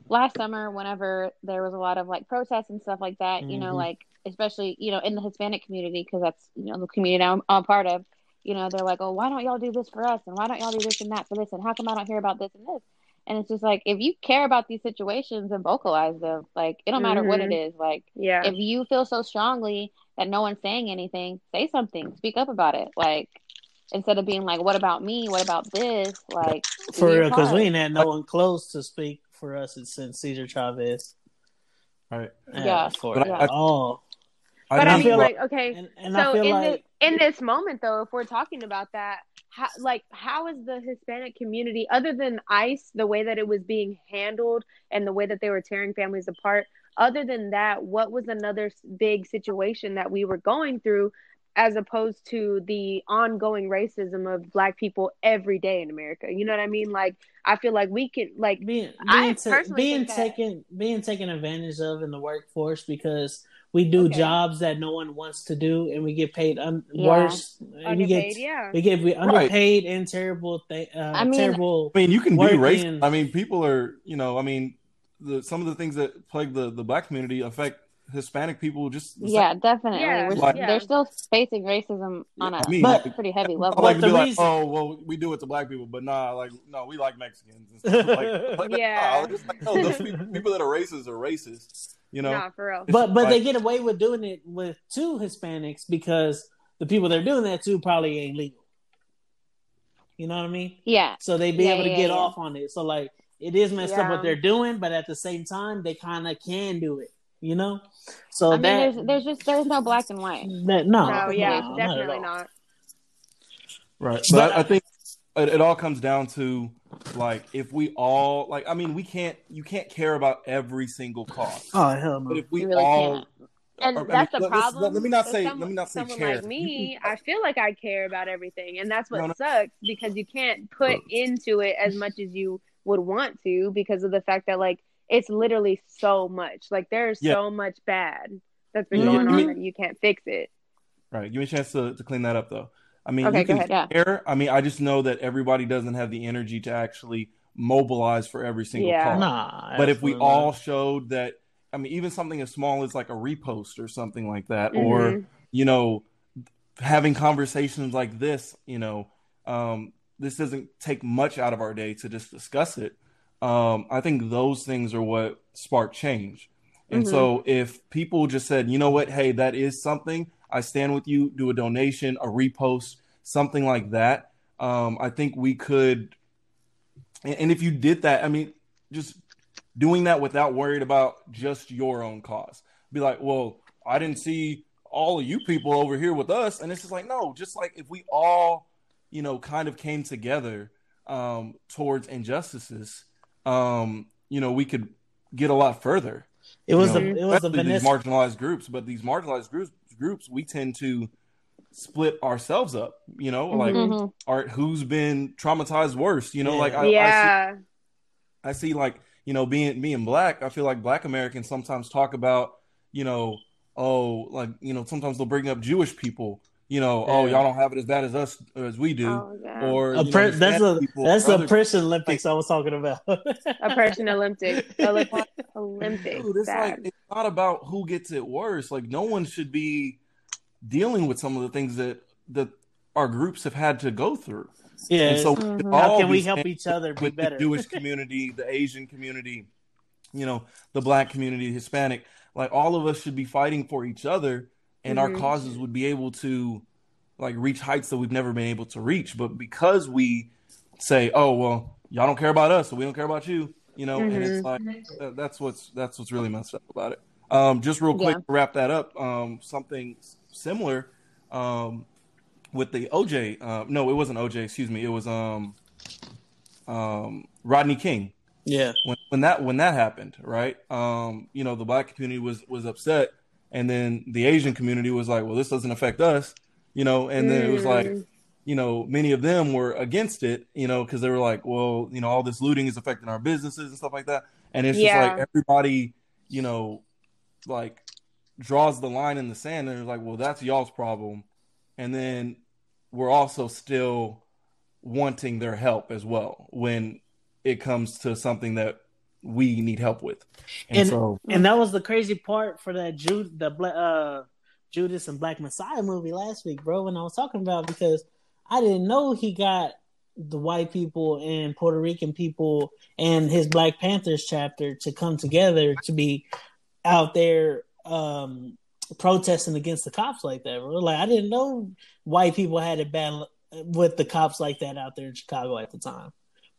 last summer, whenever there was a lot of like protests and stuff like that. You know, Mhm. like especially you know in the Hispanic community because that's you know the community I'm, I'm a part of. You know, they're like, oh, why don't y'all do this for us, and why don't y'all do this and that for this, and how come I don't hear about this and this? And it's just like if you care about these situations and vocalize them, like it don't matter what it mm-hmm. is. Like Yeah. if you feel so strongly that no one's saying anything, say something, speak up about it. Like instead of being like, "What about me? What about this?" Like For real, because we ain't had no one close to speak for us since Cesar Chavez. Right. Uh, yeah. For But it I- at all. but I I mean, feel like, okay, And, and I so feel in like this in this moment though if we're talking about that how, like how is the hispanic community other than ice the way that it was being handled and the way that they were tearing families apart other than that what was another big situation that we were going through as opposed to the ongoing racism of black people every day in america? You know what i mean? Like i feel like we can like being being, ta- being think that- taken being taken advantage of in the workforce because we do Okay. jobs that no one wants to do and we get paid un- Yeah. worse. We underpaid get yeah we get we underpaid and terrible thing. Uh, I mean- terrible. I mean, you can be Working- racist. I mean, people are, you know, I mean, the some of the things that plague the the black community affect Hispanic people just. the Yeah, definitely. Yeah, We're, like- they're still facing racism on a I mean, But- pretty heavy level. like But to like, oh well, we do it to black people, but nah, like no, we like Mexicans. And stuff. Like, like, Yeah. nah, like, no, those people, people that are racist are racist. You know, nah for real But but like- they get away with doing it with two Hispanics because the people they're doing that to probably ain't legal. You know what I mean? Yeah, So they be Yeah, able to yeah, get yeah. off on it. So like it is messed up what they're doing, but at the same time they kind of can do it. You know? So I mean, that there's there's just there's no black and white. that no, no yeah no, definitely not. not Right. But But I, I- I think it, it all comes down to like if we all like I mean we can't you can't care about every single cause. Oh hell But if we really all can't. and or- I mean, that's the let- problem. let me not say- some- let me not say someone care. like me. I feel like I care about everything, and that's what No, no. sucks because you can't put into it as much as you would want to because of the fact that like it's literally so much. Like there's Yeah. so much bad that's been Yeah, going you- on that you can't fix it. Right. Give me a chance to, to clean that up, though. I mean, Okay, you go can ahead. care. I mean, I just know that everybody doesn't have the energy to actually mobilize for every single Yeah. cause. Nah, but if we absolutely all showed that, I mean, even something as small as like a repost or something like that, Mhm. or you know, having conversations like this, you know, um, this doesn't take much out of our day to just discuss it. Um, I think those things are what spark change. And Mhm. so if people just said, you know what, hey, that is something, I stand with you, do a donation, a repost, something like that. Um, I think we could, and, and if you did that, I mean, just doing that without worried about just your own cause. Be like, well, I didn't see all of you people over here with us, and it's just like, no, just like if we all, you know, kind of came together um, towards injustices, um, you know, we could get a lot further. it was you the know, it was the especially these marginalized groups, but these marginalized groups groups we tend to split ourselves up. You know, like Mhm. art who's been traumatized worse. You know, Yeah. like I, I see yeah. I see like you know being being black. I feel like black Americans sometimes talk about you know oh like you know sometimes they'll bring up Jewish people. You know oh y'all don't have it as bad as us as we do. Oh, God. Or you know, that's a people, that's or the other- oppression Olympics I was talking about. Oppression Olympics. Olympics. Olympics. Dude, it's Bad. like it's not about who gets it worse. Like no one should be dealing with some of the things that that our groups have had to go through. Yeah. And so Mhm. how can we help each other be with better? the Jewish community, the Asian community, you know, the black community, Hispanic, like all of us should be fighting for each other and our Mhm. causes would be able to like reach heights that we've never been able to reach. But because we say, "Oh, well, y'all don't care about us, so we don't care about you," you know, and it's like that- that's what's that's what's really messed up about it. Um, just real quick Yeah. to wrap that up, um, something similar um, with the OJ. Uh, no, it wasn't OJ. Excuse me. It was um, um, Rodney King yeah. when when that when that happened, right? Um, you know, the black community was was upset, and then the Asian community was like, "Well, this doesn't affect us," you know, and then it was like, Mm. you know, many of them were against it, you know, because they were like, "Well, you know, all this looting is affecting our businesses and stuff like that," and it's just like everybody, you know, like draws the line in the sand and is like, "Well, that's y'all's problem." and then we're also still wanting their help as well when it comes to something that we need help with. And, And- so And that was the crazy part for that Jude, the uh, Judas and Black Messiah movie last week, bro. When I was talking about because I didn't know he got the white people and Puerto Rican people and his Black Panthers chapter to come together to be out there um, protesting against the cops like that, bro. Like I didn't know white people had it bad with the cops like that out there in Chicago at the time.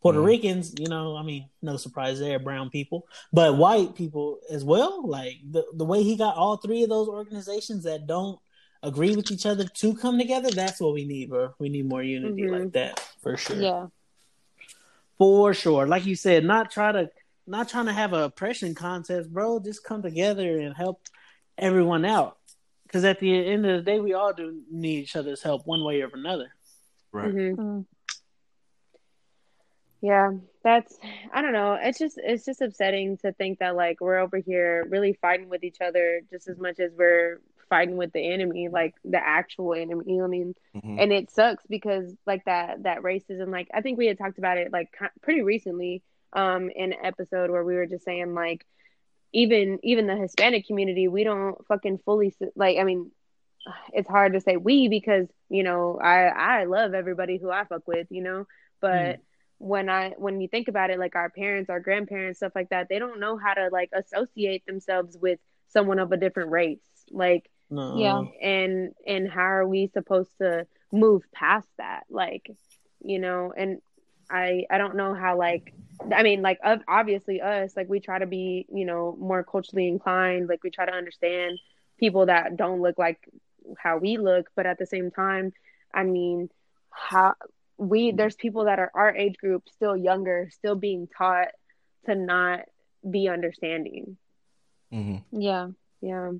Puerto Mhm. Ricans, you know, I mean, no surprise there, brown people, but white people as well. Like the the way he got all three of those organizations that don't agree with each other to come together, that's what we need, bro. We need more unity Mhm. like that for sure. Yeah. For sure. Like you said, not try to not trying to have a oppression contest, bro. Just come together and help everyone out. Because at the end of the day, we all do need each other's help one way or another. right. Mhm. Mm. Yeah, that's I don't know. It's just it's just upsetting to think that like we're over here really fighting with each other just as much as we're fighting with the enemy, like the actual enemy. I mean, Mhm. and it sucks because like that that racism. Like I think we had talked about it like pretty recently, um, in an episode where we were just saying like even even the Hispanic community, we don't fucking fully like. I mean, it's hard to say we because you know I I love everybody who I fuck with, you know, but when I when you think about it, like our parents, our grandparents, stuff like that, they don't know how to like associate themselves with someone of a different race, like No. Yeah. and and how are we supposed to move past that, like you know, and I I don't know how like I mean like ob- obviously us like we try to be you know more culturally inclined, like we try to understand people that don't look like how we look, but at the same time, I mean how we there's people that are our age group still younger still being taught to not be understanding Mhm. Yeah. yeah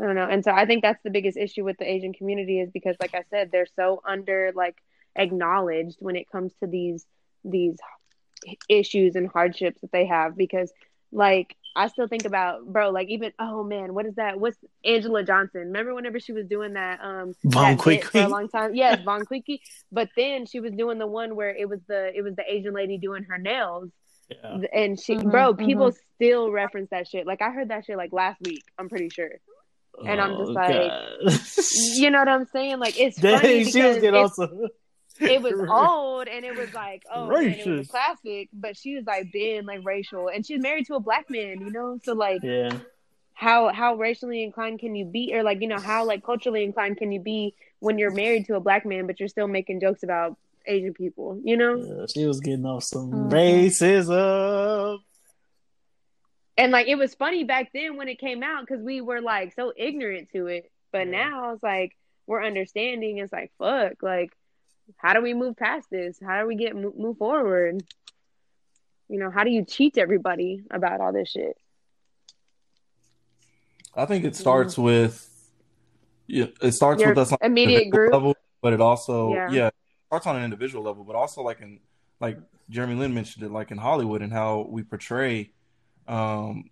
i don't know and so i think that's the biggest issue with the asian community is because like i said they're so under like acknowledged when it comes to these these issues and hardships that they have because like I still think about bro like even oh man what is that? What's Anjelah Johnson? Remember whenever she was doing that um Bon that bit for a long time? Yes Bon Qui Qui but then she was doing the one where it was the it was the Asian lady doing her nails. Yeah. and she Mhm, bro mhm. people still reference that shit. Like I heard that shit like last week I'm pretty sure. And I'm just like, God. you know what I'm saying? Like it's Dang, funny she was because getting it's- also. It was old and it was like oh it was classic but she was like being like racial and she's married to a black man you know so like Yeah. how how racially inclined can you be or like you know how like culturally inclined can you be when you're married to a black man but you're still making jokes about asian people you know Yeah, she was getting off some Mhm. racism. and like it was funny back then when it came out because we were like so ignorant to it but Yeah. now it's like we're understanding it's like fuck like how do we move past this how do we get move, forward you know how do you teach everybody about all this shit I think it starts with yeah, it starts Your with us on immediate group? level, but it also Yeah. yeah. it starts on an individual level, but also like in like Jeremy Lin mentioned it, like in Hollywood and how we portray um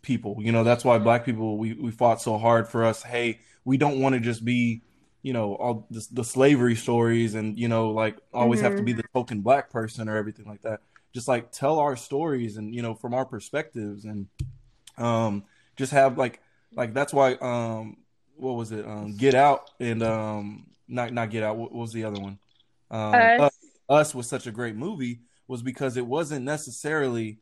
people. You know, that's why black people we we fought so hard for us. Hey, we don't want to just be you know all the, the slavery stories and you know like always have to be the token black person or everything like that. Just like tell our stories and you know from our perspectives and um just have like like that's why um what was it? Um get out and um not not get out. What, what was the other one? Um Us. us, us was such a great movie was because it wasn't necessarily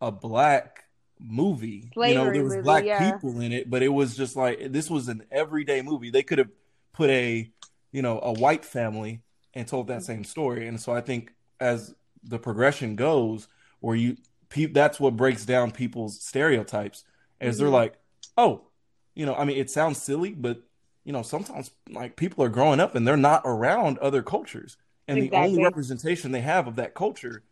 a black movie. You know Slavery there was movie, black yeah. people in it but it was just like this was an everyday movie. They could have put a you know a white family and told that same story and so i think as the progression goes where you pe- that's what breaks down people's stereotypes as they're Mhm. like oh you know i mean it sounds silly but you know sometimes like people are growing up and they're not around other cultures and the only representation they have of that culture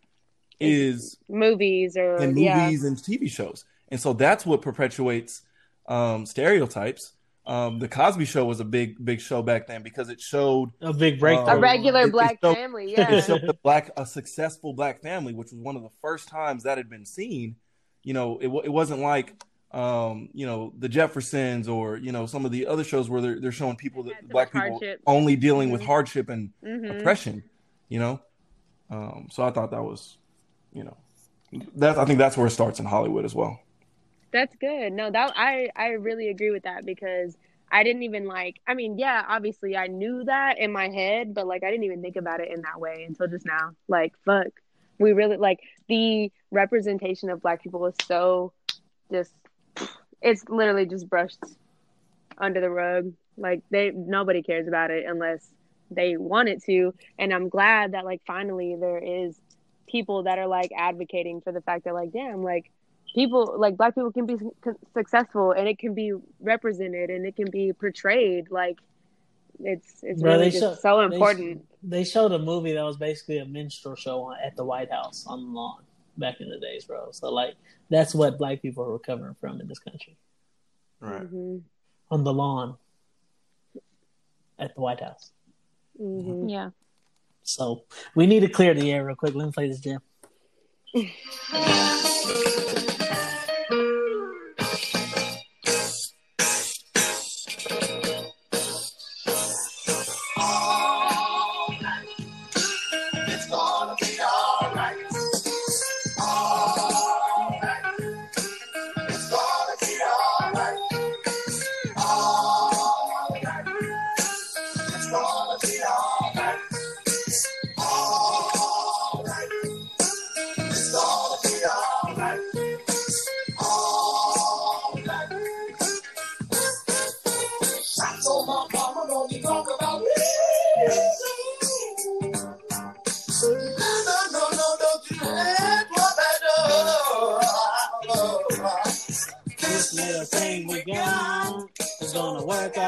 is movies or yeah movies and TV shows. And so that's what perpetuates um, stereotypes. Um, the Cosby Show was a big, big show back then because it showed A big breakthrough. a regular It- it black showed- family it yeah showed a black, a successful black family, which was one of the first times that had been seen. You know, it it wasn't like um, you know, the Jeffersons or you know some of the other shows where they're they're showing people that Yeah, black people hardship. only dealing with Mhm. hardship and Mhm. oppression. You know, um, so I thought that was, you know, that I think that's where it starts in Hollywood as well. That's good. No, that I I really agree with that because I didn't even like. I mean, yeah, obviously I knew that in my head, but like I didn't even think about it in that way until just now. Like, fuck, we really like the representation of Black people is so just. It's literally just brushed under the rug. Like they nobody cares about it unless they want it to. And I'm glad that like finally there is people that are like advocating for the fact that like damn like people like black people can be successful and it can be represented and it can be portrayed like it's it's Bro, really they just show- so important They showed a movie that was basically a minstrel show on, at the White House on the lawn back in the days, bro. So like that's what black people are recovering from in this country Right. hmm on the lawn at the White House. hmm Yeah. So we need to clear the air real quick. Let me play this jam. Música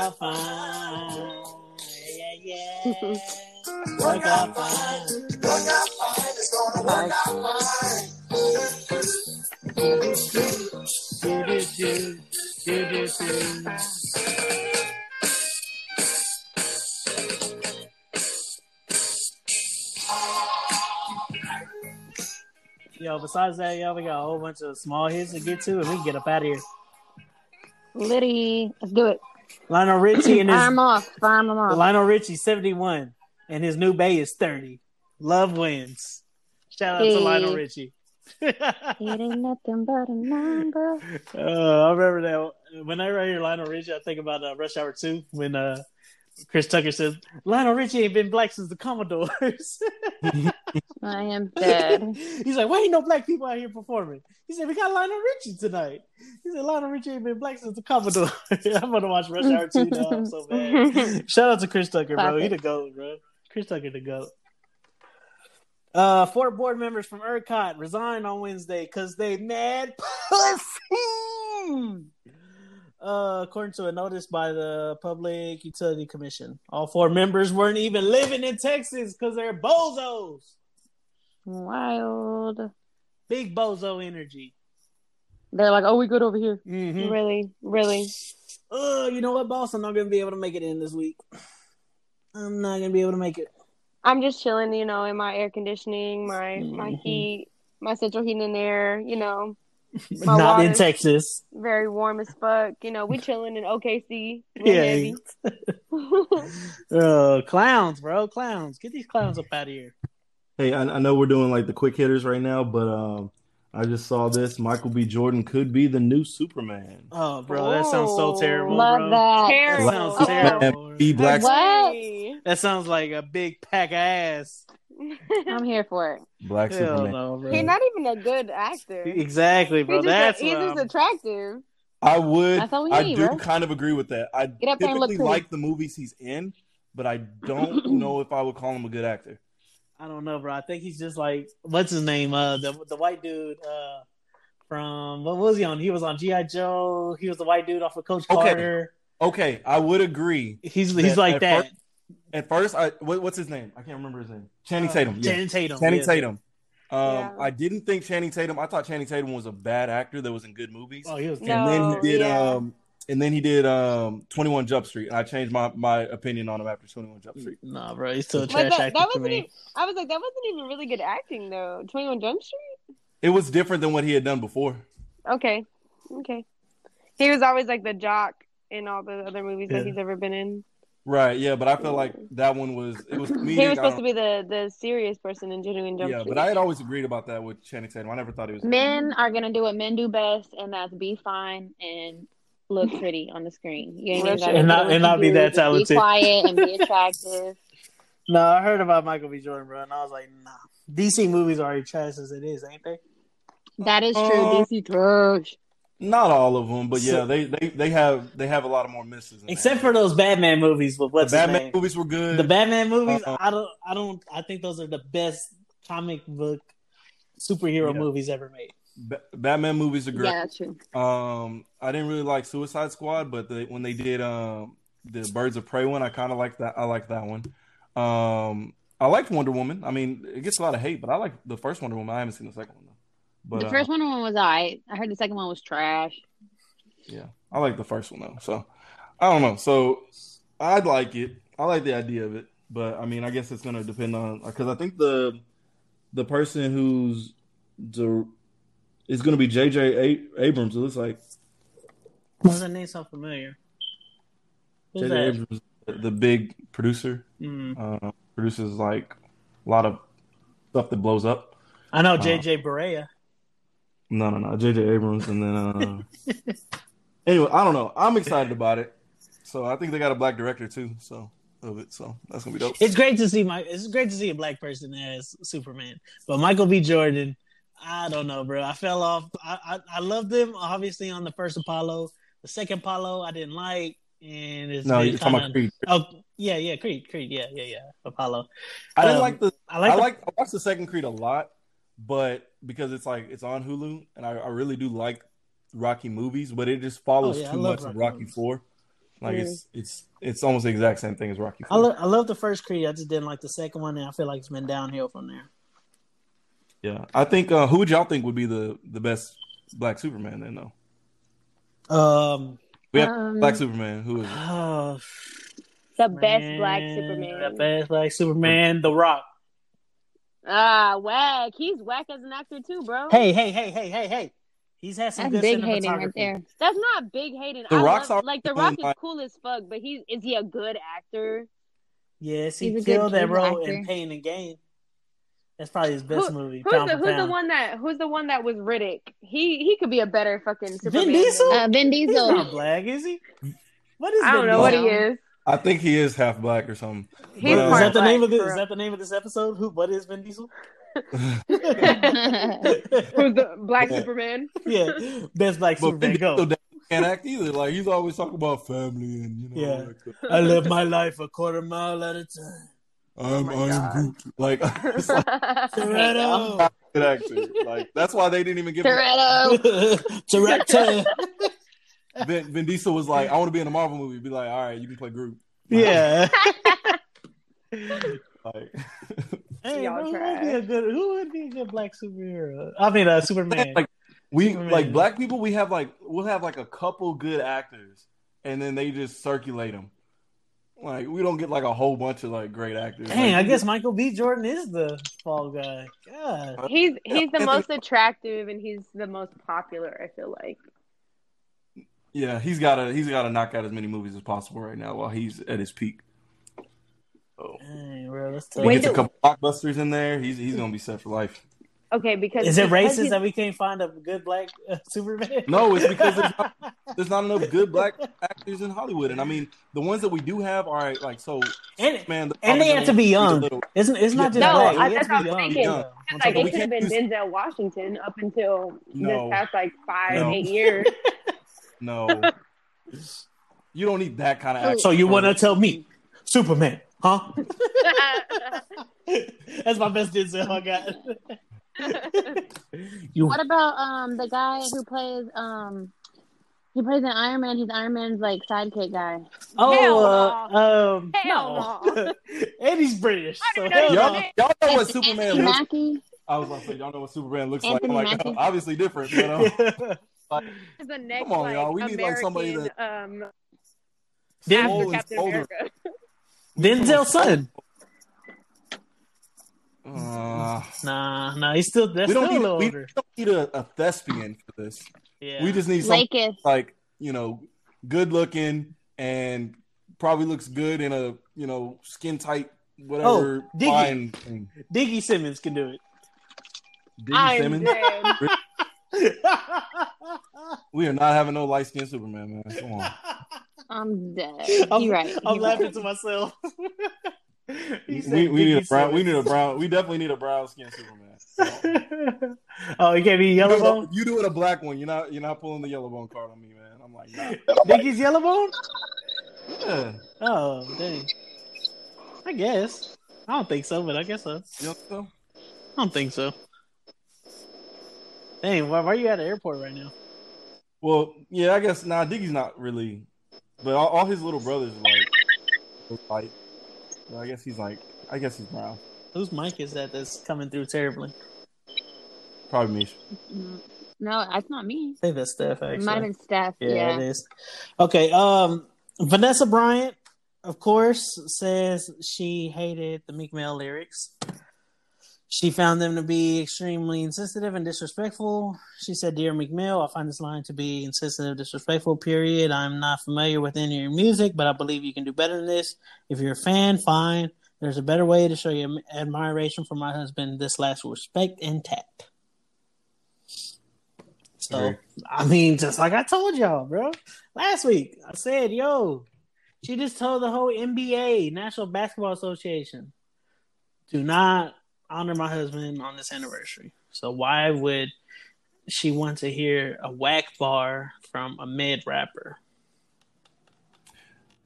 out fine. Yeah, yeah. Work out fine. Work out fine, it's gonna work out fine. Do, do, do. Do, do, do. Yo, besides that, yo, we got a whole bunch of small hits to get to, and we can get up out of here. Liddy, let's do it. Lionel Richie and his Fire 'em off. Fire 'em off. Lionel Richie seventy one, and his new bay is thirty. Love wins. Shout out to Lionel Richie. It ain't nothing but a number. Uh, I remember that whenever I hear Lionel Richie, I think about uh, Rush Hour 2 when uh, Chris Tucker says, Lionel Richie ain't been black since the Commodores. I am dead. He's like, why ain't no black people out here performing? He said, we got Lionel Richie tonight. He said, Lionel Richie ain't been black since the Commodore. I'm going to watch Rush Hour 2 now. I'm so bad. Shout out to Chris Tucker, bro. He the GOAT, bro. Chris Tucker, the GOAT. Uh, four board members from ERCOT resigned on Wednesday because they mad pussy. Uh, according to a notice by the Public Utility Commission, all four members weren't even living in Texas because they're bozos. Wild. Big bozo energy. They're like, oh, we good over here. Mm-hmm. really really Uh, you know what, boss? I'm not gonna be able to make it in this week. I'm not gonna be able to make it. i'm just chilling you know in my air conditioning my my Mhm. heat my central heating and air you know My not in Texas. very warm as fuck you know we chilling in okc Yeah. Uh, clowns, bro, clowns. Get these clowns up out of here. Hey, I, I know we're doing like the quick hitters right now, but um, I just saw this. Michael B. Jordan could be the new Superman. Oh, bro, that sounds so terrible, Love bro. that. That sounds Oh. terrible. bro. Be black, What? That sounds like a big pack of ass. I'm here for it. black Hell Superman. no. He's not even a good actor. Exactly, bro. He's just, That's he's just I'm- attractive. I would. That's all we I need, do bro. kind of agree with that. I Get up there and look typically pretty. like the movies he's in, but I don't know if I would call him a good actor. I don't know, bro. I think he's just like what's his name? Uh, the the white dude. Uh, from what was he on? He was on GI Joe. He was the white dude off of Coach Okay. Carter. Okay, I would agree. He's he's like at that. first- At first, I what, what's his name? I can't remember his name. Channing Uh, Tatum. Yeah. Channing Tatum. Channing yeah. Tatum. Um, Yeah. I didn't think Channing Tatum. I thought Channing Tatum was a bad actor that was in good movies. Oh, he was. No. terrible. and then he did yeah. um and then he did um 21 Jump Street and I changed my my opinion on him after 21 Jump Street. Nah, bro, he's still a trash that, actor that wasn't me. even, I was like, that wasn't even really good acting though. Twenty One Jump Street. It was different than what he had done before. Okay, okay. He was always like the jock in all the other movies Yeah. that he's ever been in. Right, yeah, but I feel like that one was it was comedic. He was supposed to be the the serious person in 21 Jump Yeah, Street. but I had always agreed about that with Channing Tatum. I never thought he was Men are gonna do what men do best, and that's be fine and look pretty on the screen. You ain't even gotta And do not- and not be that talented. Be quiet and be attractive. No, I heard about Michael B. Jordan, bro, and I was like, nah. DC movies are already trash as it is, ain't they? that is true. Uh, DC trash. not all of them, but yeah, they, they they have they have a lot of more misses. Except there. for those Batman movies with the what's his Batman name? movies were good. The Batman movies, Uh-uh. I don't, I don't, I think those are the best comic book superhero Yeah. movies ever made. Ba- Batman movies are great. Yeah, true. Um, I didn't really like Suicide Squad, but the, when they did um the Birds of Prey one, I kind of liked that. I like that one. Um, I liked Wonder Woman. I mean, it gets a lot of hate, but I like the first Wonder Woman. I haven't seen the second one though. But the uh, first one was alright. I heard the second one was trash. yeah, I like the first one though. So I don't know. So I'd like it. I like the idea of it, but I mean, I guess it's gonna depend on because I think the the person who's the is gonna be J.J. A- Abrams. It looks like Why does that name sound familiar? Who's J.J. Abrams, the big producer. Mm. uh, produces like a lot of stuff that blows up. I know Uh, JJ Barea. No, no, no, J.J. Abrams, and then uh, anyway, I don't know. I'm excited about it. So I think they got a black director too. So of it, so that's gonna be dope. It's great to see my. It's great to see a black person as Superman, but Michael B. Jordan, I don't know, bro. I fell off. I I, I loved him obviously on the first Apollo. The second Apollo, I didn't like, and it's no, you're talking kinda- about Creed. Oh yeah, yeah, Creed, Creed, yeah, yeah, yeah, Apollo. I didn't um, like the. I like. I the- like. I watched the second Creed a lot, but because it's like it's on Hulu, and I, I really do like Rocky movies, but it just follows Oh, yeah, too love much of Rocky Rocky movies. Four. Like Mm. it's it's it's almost the exact same thing as Rocky I, Four. lo- I love the first Creed. I just didn't like the second one, and I feel like it's been downhill from there. Yeah, I think. Uh, who would y'all think would be the the best Black Superman? Then though, Um, we have Um, Black Superman. Who is it? oh, the best black Superman. The best black Superman, The Rock. Ah, whack. He's whack as an actor too, bro. Hey, hey, hey, hey, hey, hey. He's had some That's good big hating right there. That's not big hating. The I Rock's love, like the Rock is like- cool as fuck, but he's is he a good actor? Yes, he He's a good killed that cable role actor. in Pain and Gain. That's probably his best Who- movie. Who's the who's the one that who's the one that was Riddick? He he could be a better fucking Superman. than- Diesel? Uh, Vin He's Diesel. not black, is he? What is I don't Vin know what he is. I think he is half black or something. He's But, uh, Is that the name of this? Is that the name of this episode? Who? What is Vin Diesel? Who's the Black Yeah. Superman? yeah, best black But Superman. Vin Go. Diesel can't act either. Like he's always talking about family and you know. Yeah. Like, I live my life a quarter mile at a time. I'm my I am God. Groot. Like it's like Toretto. good actor. Like that's why they didn't even give him. Toretto. Toretto. Vin, Vin Diesel was like, I want to be in a Marvel movie. Be like, all right, you can play Groot. Yeah. Like, Hey, bro, who would be a good? Who would be a good black superhero? I mean, uh, Superman. like we Superman. like black people. We have like we'll have like a couple good actors, and then they just circulate them. Like we don't get like a whole bunch of like great actors. Dang, Like, I guess Michael B. Jordan is the fall guy. God. He's he's the most attractive and he's the most popular. I feel like. Yeah, he's got to he's got to knock out as many movies as possible right now while he's at his peak. So Dang, bro, that's he tough. Wait, gets a couple blockbusters in there. He's he's gonna be set for life. Okay, because Is it because racist he's- that we can't find a good black uh, Superman? No, it's because there's not, there's not enough good black actors in Hollywood, and I mean the ones that we do have are like so. and Man, the and they have to be young. little- Isn't it's not just No, black? I- that's to what I'm young. thinking. Yeah. Like I'm it talking- we should have been use- Denzel Washington up until No. this past like five, No. eight years. No, you don't need that kind of actor. So you want to tell me, Superman, huh? That's my best Denzel I got. you What about um the guy who plays um he plays an Iron Man. He's Iron Man's like sidekick guy. oh uh, um Hell no, and he's British. So hell Y'all, no. y'all know what Anthony Superman looks. Mackie. I was like, y'all know what Superman looks Anthony like. I'm like, Mackie. obviously different, but um, like, the next Come on, like, y'all. We need, like, somebody that- um Den- after Captain older. America. Denzel's son. Uh, Nah, nah, he's still that's we don't still need a we don't need a, a thespian for this. Yeah. We just need some Laketh. like you know, good looking and probably looks good in a you know skin tight whatever Oh, Diggy. thing. Diggy Simmons can do it. Diggy I'm Simmons. We are not having no light skinned Superman, man. Come on. I'm dead. I'm, You're right. I'm You're laughing right. to myself. We, we need a brown. We need a brown. We definitely need a brown skin Superman. oh, he can't be You yellow do, bone. you do it a black one. You're not. You're not pulling the yellow bone card on me, man. I'm like, nah. Diggy's yellow bone. Yeah. Oh, dang. I guess. I don't think so, but I guess so. You so? I don't think so. Dang, why, why are you at the airport right now? Well, yeah, I guess nah. Diggy's not really, but all, all his little brothers are like, white. So I guess he's like, I guess he's brown. Whose mic is that that's coming through terribly? Probably me. No, that's not me. I think that's Steph, It actually. might have been Steph. Yeah, Yeah. it is. Okay, um, Vanessa Bryant, of course, says she hated the Meek Mill lyrics. She found them to be extremely insensitive and disrespectful. She said, Dear Meek Mill, I find this line to be insensitive, disrespectful, period. I'm not familiar with any of your music, but I believe you can do better than this. If you're a fan, fine. There's a better way to show your admiration for my husband. This last respect and tact. So. I mean, just like I told y'all, bro. Last week, I said, yo, she just told the whole NBA, National Basketball Association, do not honor my husband on this anniversary. So, why would she want to hear a whack bar from a mid rapper?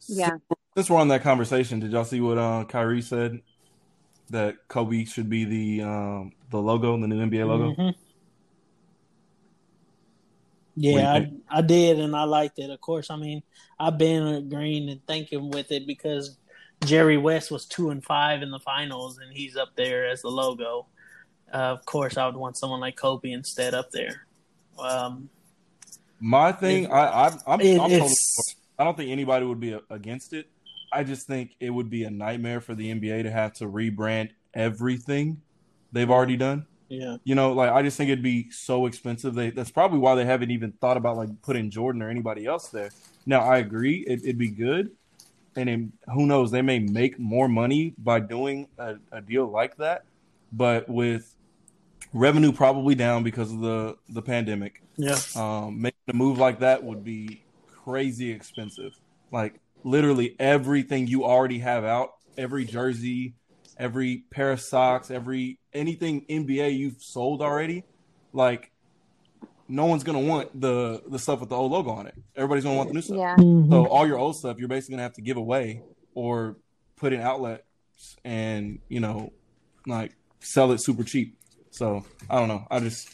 Yeah. Since we're on that conversation, did y'all see what uh, Kyrie said? That Kobe should be the um, the logo, the new NBA logo. Mhm. What do you Yeah, I. I did, and I liked it. Of course, I mean, I've been agreeing and thinking with it because Jerry West was two and five in the finals, and he's up there as the logo. Uh, of course, I would want someone like Kobe instead up there. Um, My thing, It- I, I, I'm, it- I'm totally. I don't think anybody would be against it. I just think it would be a nightmare for the NBA to have to rebrand everything they've already done. yeah, You know, like I just think it'd be so expensive. They that's probably why they haven't even thought about like putting Jordan or anybody else there. Now I agree, it, it'd be good, and it, who knows, they may make more money by doing a, a deal like that. But with revenue probably down because of the the pandemic, yeah, um, making a move like that would be crazy expensive. Like literally everything you already have out, every jersey, every pair of socks, every anything NBA you've sold already, like no one's gonna want the the stuff with the old logo on it. Everybody's gonna want the new stuff. Yeah. Mm-hmm. So all your old stuff, you're basically gonna have to give away or put in outlets and you know, like sell it super cheap. So I don't know. I just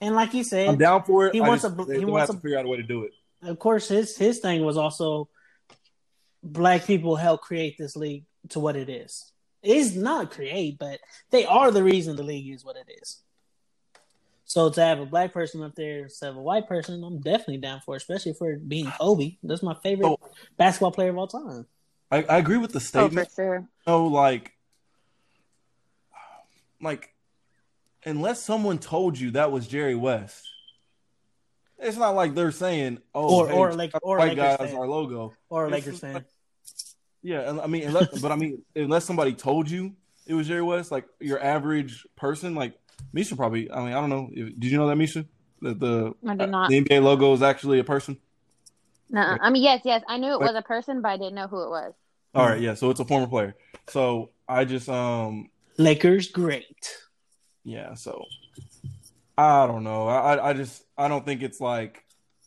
and like you said, I'm down for it. he I wants just, a- they- he wants have a- to figure out a way to do it. of course, his his thing was also black people help create this league to what it is. It's not create, but they are the reason the league is what it is. So to have a black person up there instead of a white person, I'm definitely down for, it, especially for being Kobe. That's my favorite Oh. basketball player of all time. I, I agree with the statement. Oh, for sure. So like, like, unless someone told you that was Jerry West, it's not like they're saying, "Oh, Or- hey, or like- or white Lakers guy is our logo." Or a It's Lakers just fan. like- Yeah, I mean, unless, but I mean, unless somebody told you it was Jerry West, like your average person, like Misha probably. I mean, I don't know. Did you know that Misha? That the I did not. the NBA logo is actually a person. Nuh-uh. I mean, yes, yes. I knew it was a person, but I didn't know who it was. All right, yeah. So it's a former player. So I just um Lakers, great. yeah. So I don't know. I I- I just I don't think it's like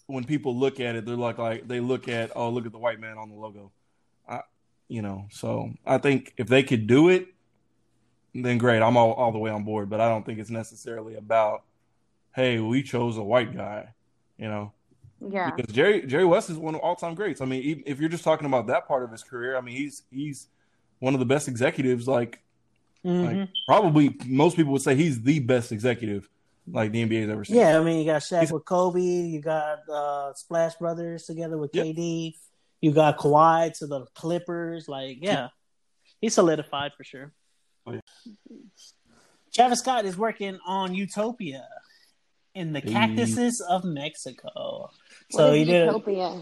when people look at it, they're like like they look at oh look at the white man on the logo. I you know. So I think if they could do it, then great. I'm all all the way on board. But I don't think it's necessarily about hey we chose a white guy. You know. Yeah. because Jerry Jerry West is one of all time greats. I mean, even if you're just talking about that part of his career, I mean, he's he's one of the best executives. Like, Mhm. like probably most people would say he's the best executive like the NBA's ever seen. Yeah, I mean, you got Shaq He's- with Kobe. You got uh, Splash Brothers together with Yep. KD. You got Kawhi to the Clippers. Like, yeah, he's solidified for sure. Oh, yeah. Travis Scott is working on Utopia. in the Hey. cactuses of Mexico. What So is he did. Utopia?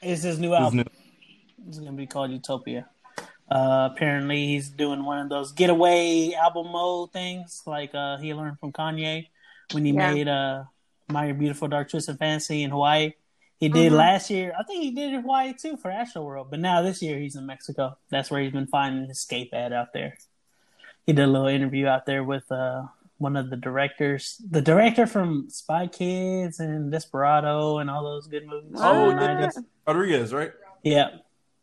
It's his new His album. new- It's gonna be called Utopia. Uh, apparently, he's doing one of those getaway album mode things, like uh, he learned from Kanye when he Yeah. made uh, "My Beautiful Dark Twisted Fantasy" in Hawaii. He did Mhm. last year. I think he did in Hawaii too for Astroworld, but now this year he's in Mexico. That's where he's been finding his escape at out there. He did a little interview out there with uh, one of the directors, the director from Spy Kids and Desperado and all those good movies. Oh, yeah. Rodriguez, right? yeah.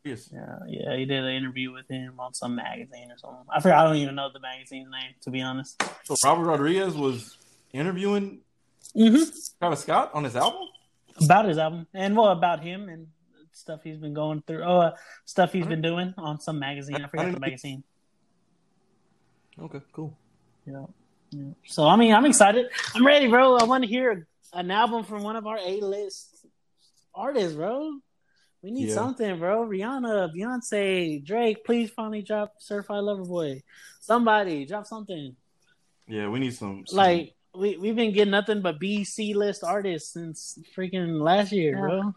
Yes. Yeah, yeah, he did an interview with him on some magazine or something. I forgot. I don't even know the magazine's name, to be honest. So Robert Rodriguez was interviewing Mm-hmm. Travis Scott on his album. About his album and well, about him and stuff he's been going through. Oh, uh, stuff he's been doing on some magazine. I forgot the magazine. Okay, cool. Yeah. yeah. So I mean, I'm excited. I'm ready, bro. I want to hear an album from one of our A-list artists, bro. We need Yeah. something, bro. Rihanna, Beyonce, Drake. Please finally drop Certified Lover Boy. Somebody drop something. Yeah, we need some. some- Like we we've been getting nothing but B C list artists since freaking last year, bro.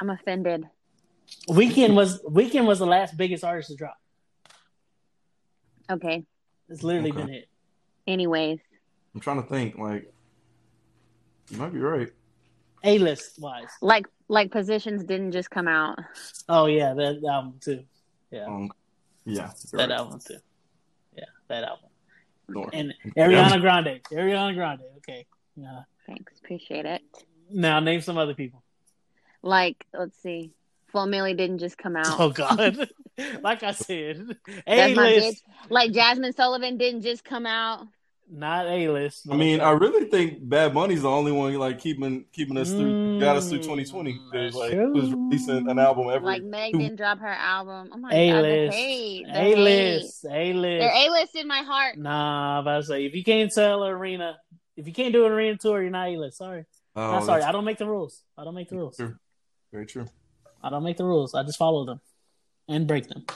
I'm offended. Weeknd was Weeknd was the last biggest artist to drop. Okay. It's literally Okay. been it. Anyways, I'm trying to think. Like, you might be right. A list wise. like like positions didn't just come out. Oh yeah, that album too. Yeah, Um, yeah, that right. album too. Yeah, that album. Nor- And Ariana Grande. Ariana Grande. Okay. Yeah. Thanks, appreciate it. Now name some other people. Like, let's see, Flo Milli didn't just come out. Oh God. like I said, A list. Like Jazmine Sullivan didn't just come out. not A list. I mean, I really think Bad Bunny's the only one like keeping keeping us through, got us through Mm, 2020. that's Like, true. was releasing an album every. Like Meg didn't drop her album. Oh my A god, the list. A list, A They're list. A list in my heart. Nah, I'm about to say if you can't tell arena, if you can't do an arena tour, you're not A list. Sorry. oh, I'm sorry. I don't make the rules. I don't make the rules. true. Very true. I don't make the rules. I just follow them and break them.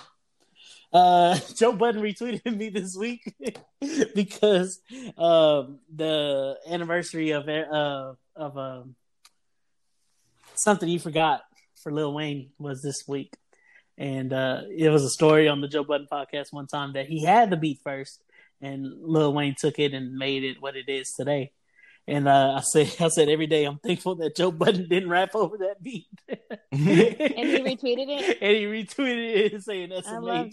Uh, Joe Budden retweeted me this week because um, the anniversary of uh, of um, something you forgot for Lil Wayne was this week, and uh, it was a story on the Joe Budden podcast one time that he had the beat first, and Lil Wayne took it and made it what it is today. And uh, I said, I said every day I'm thankful that Joe Budden didn't rap over that beat. And he retweeted it. and he retweeted it saying SMH. I love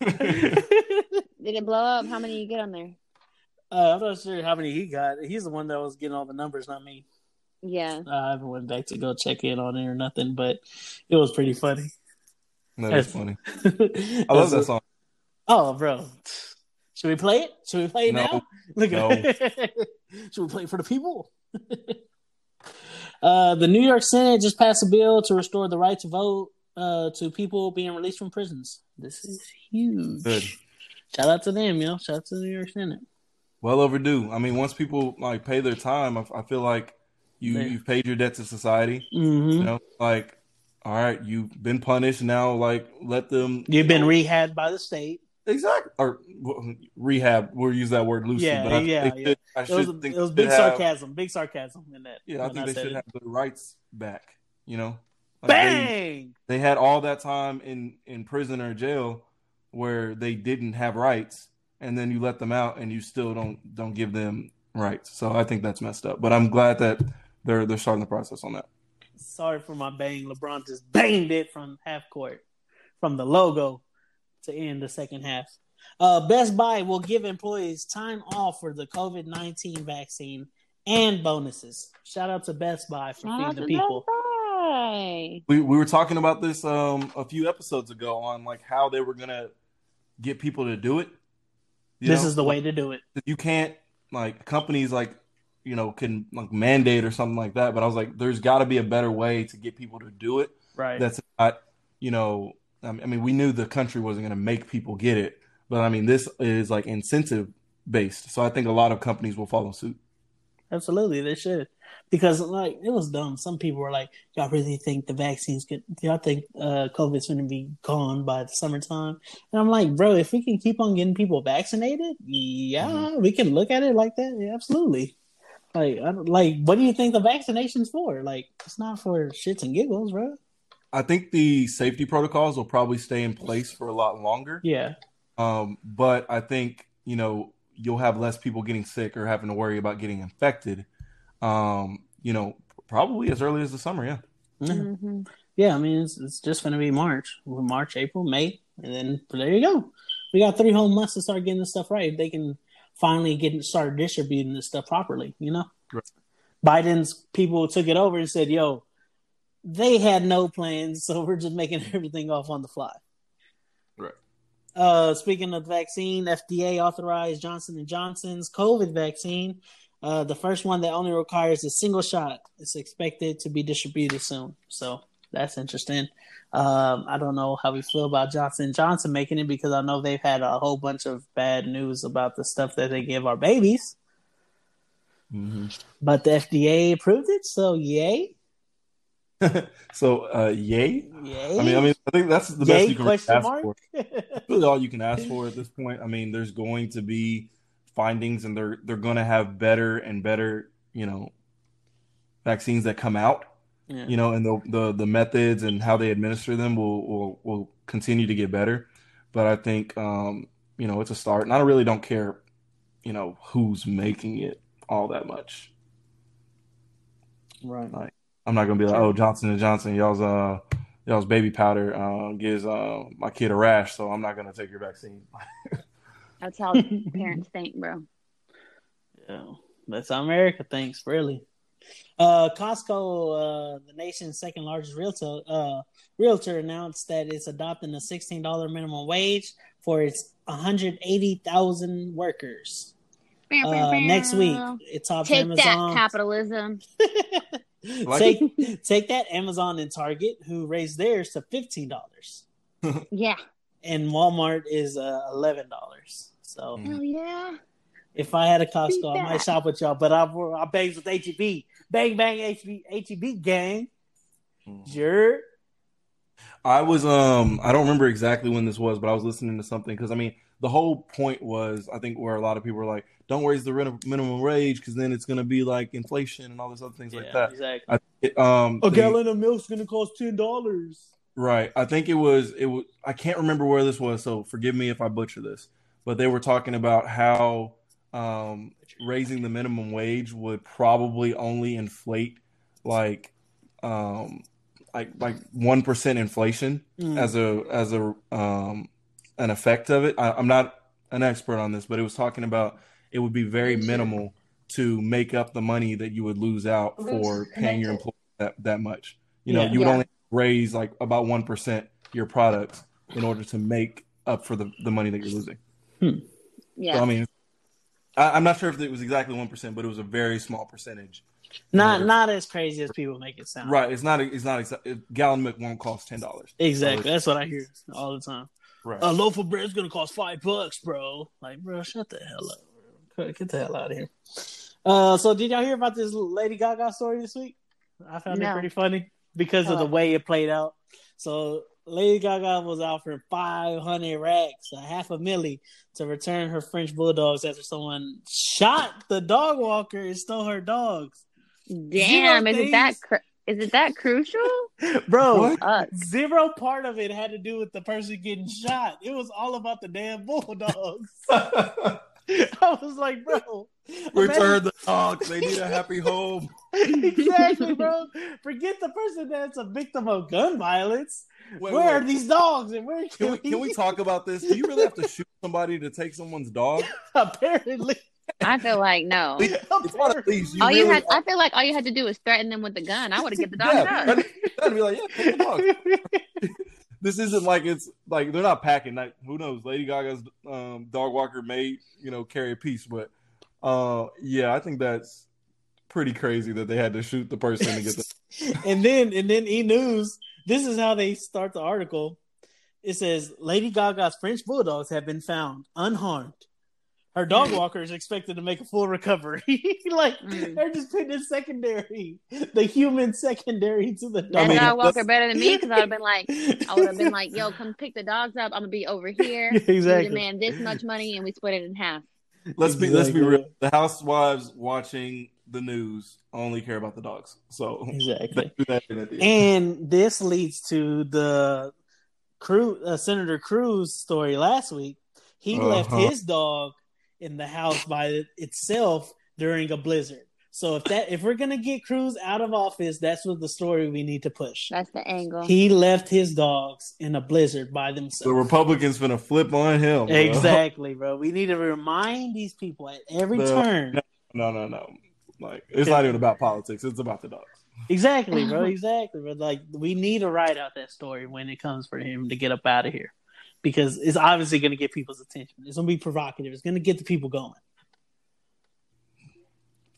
Did it blow up? How many you get on there? uh, I'm not sure how many he got. He's the one that was getting all the numbers, not me. Yeah. Uh, I haven't went back to go check in on it or nothing, but it was pretty funny. That is funny. I love that song. Oh, bro. Should we play it? Should we play it No. now? Look No. Should we play it for the people? uh, the New York Senate just passed a bill to restore the right to vote uh, to people being released from prisons. This is huge. Good. Shout out to them, yo. Shout out to the New York Senate. Well overdue. I mean, once people like pay their time, I, I feel like you Yeah. you've paid your debt to society. hmm You know, like all right, you've been punished. Now, like let them. You've been you know, rehabbed by the state. Exactly or well, rehab. We'll use that word loosely, Yeah, but I, yeah, yeah. should, I It was, think it was big should have- sarcasm. Big sarcasm in that. Yeah, I when think they should it. have the rights back. You know, Like, they, Bang! they had all that time in in prison or jail where they didn't have rights, and then you let them out, and you still don't don't give them rights. So I think that's messed up. But I'm glad that they're they're starting the process on that. Sorry for my bang. LeBron just banged it from half court, from the logo to end the second half. Uh, Best Buy will give employees time off for the COVID 19 vaccine and bonuses. Shout out to Best Buy for Shout feeding the people. Best Buy. We we were talking about this um a few episodes ago on like how they were gonna get people to do it. You This know? is the way to do it. you can't like companies like you know can like mandate or something like that but i was like there's got to be a better way to get people to do it Right. that's not you know i mean we knew the country wasn't going to make people get it but i mean this is like incentive based so i think a lot of companies will follow suit Absolutely, they should. Because like it was dumb. Some people were like, "Y'all really think the vaccine's good? Y'all think uh, COVID's going to be gone by the summertime?" And I'm like, "Bro, if we can keep on getting people vaccinated, yeah, we can look at it like that. Yeah, absolutely." Like, like, what do you think the vaccination's for? Like, it's not for shits and giggles, bro. I think the safety protocols will probably stay in place for a lot longer. Yeah. Um, but I think you know you'll have less people getting sick or having to worry about getting infected. Um, you know, probably as early as the summer. Yeah. Yeah. Mhm. Yeah, I mean, it's, it's just going to be March, March, April, May, and then there you go. We got three whole months to start getting this stuff right. They can finally get start distributing this stuff properly. You know, Right. Biden's people took it over and said, "Yo, they had no plans, so we're just making everything off on the fly." Right. Uh, speaking of vaccine, FDA authorized Johnson and Johnson's COVID vaccine. Uh, the first one that only requires a single shot is expected to be distributed soon. So that's interesting. Um, I don't know how we feel about Johnson Johnson making it because I know they've had a whole bunch of bad news about the stuff that they give our babies. Mm-hmm. But the FDA approved it, so yay, so, uh, yay. yay. I mean, I mean, I think that's the best you can ask mark. for. really all you can ask for at this point. I mean, there's going to be findings, and they're they're going to have better and better, you know, vaccines that come out. Yeah. You know, and the the the methods and how they administer them will will will continue to get better. But I think, um, you know, it's a start, and I really don't care, you know, who's making it all that much. right. Like, I'm not gonna be like, oh, Johnson and Johnson, y'all's uh, y'all's baby powder uh, gives uh my kid a rash, so I'm not gonna take your vaccine. That's how parents think, bro. Yeah, that's how America thinks, really. Uh, Costco, uh, the nation's second largest realtor, uh, realtor announced that it's adopting a sixteen dollar minimum wage for its one hundred eighty thousand workers. Uh, next week, it tops Take Amazon. that, capitalism. Like take take that, Amazon and Target, who raised theirs to fifteen dollars, Yeah. and Walmart is uh, eleven dollars. So Mm. Hell yeah. if I had a Costco, I might shop with y'all. But I I bangs with HEB, bang bang HEB HEB gang. Mm. Jerk. I was um I don't remember exactly when this was, but I was listening to something because I mean the whole point was I think where a lot of people were like, don't raise the rin- minimum wage because then it's gonna be like inflation and all those other things like that. exactly. I, it, um, A the- gallon of milk's gonna cost ten dollars. Right. I think it was it was I can't remember where this was, so forgive me if I butcher this. But they were talking about how um raising the minimum wage would probably only inflate like um like like 1% inflation Mm. as a as a um an effect of it. I, I'm not an expert on this, but it was talking about it would be very minimal to make up the money that you would lose out for paying your employees that, that much. You know, Yeah. you would Yeah. only raise like about one percent your products in order to make up for the, the money that you're losing. Hmm. Yeah. So I mean, I, I'm not sure if it was exactly one percent, but it was a very small percentage. Not not as crazy as people make it sound. Right? It's not. It's not. exa- A gallon of milk won't cost ten dollars. Exactly. That's what I hear all the time. Right. A loaf of bread's gonna cost five bucks, bro. Like, bro, shut the hell up. Bro. Get the hell out of here. Uh, so did y'all hear about this Lady Gaga story this week? I found it pretty funny because of the way it played out. So Lady Gaga was offering five hundred racks, a half a milli, to return her French bulldogs after someone shot the dog walker and stole her dogs. Damn, is it that cr- is it that crucial? Bro, What? Zero part of it had to do with the person getting shot. It was all about the damn bulldogs. I was like, bro, Return the dogs. They need a happy home. exactly, bro. Forget the person that's a victim of gun violence. Wait, where are these dogs and where Can we, can we talk about this? Do you really have to shoot somebody to take someone's dog? apparently, I feel like no. It's least. You All you really had, I feel like all you had to do was threaten them with the gun. I would have get the dog yeah, done. I'd be like, yeah, take the dog. This isn't like it's like they're not packing. Like who knows? Lady Gaga's um, dog walker may you know carry a piece, but uh, yeah, I think that's pretty crazy that they had to shoot the person to get the. and then and then E News. This is how they start the article. It says Lady Gaga's French bulldogs have been found unharmed. Her dog walker is expected to make a full recovery. like Mm. they're just putting it secondary, the human secondary to the That dog. mean, dog walker better than me because I would have been like, I would have been like, yo, come pick the dogs up. I'm gonna be over here. You exactly. demand this much money, and we split it in half. Let's be let's be real. The housewives watching the news only care about the dogs. So Exactly. that the. And this leads to the Cruz, uh, Senator Cruz story last week. He left Uh-huh. his dog in the house by itself during a blizzard. So if that if we're gonna get Cruz out of office, that's what the story we need to push. That's the angle. He left his dogs in a blizzard by themselves. the Republicans gonna flip on him. bro. Exactly, bro. We need to remind these people at every The- turn. No, no, no. Like it's not even about politics. It's about the dogs. Exactly, bro. Exactly, bro. Like we need to write out that story when it comes for him to get up out of here, because it's obviously going to get people's attention. It's going to be provocative. It's going to get the people going.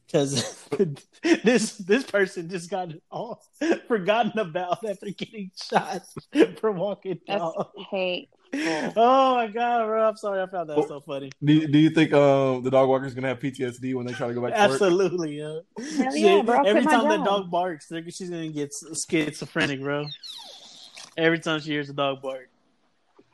Because this this person just got all forgotten about after getting shot for walking That's dog. hate. Oh my god, bro! I'm sorry, I found that so funny. Do you, do you think um, the dog walker is gonna have PTSD when they try to go back to work? Absolutely, yeah. Hell She- yeah, bro. Every time that dog barks, she's gonna get schizophrenic, bro. Every time she hears a dog bark,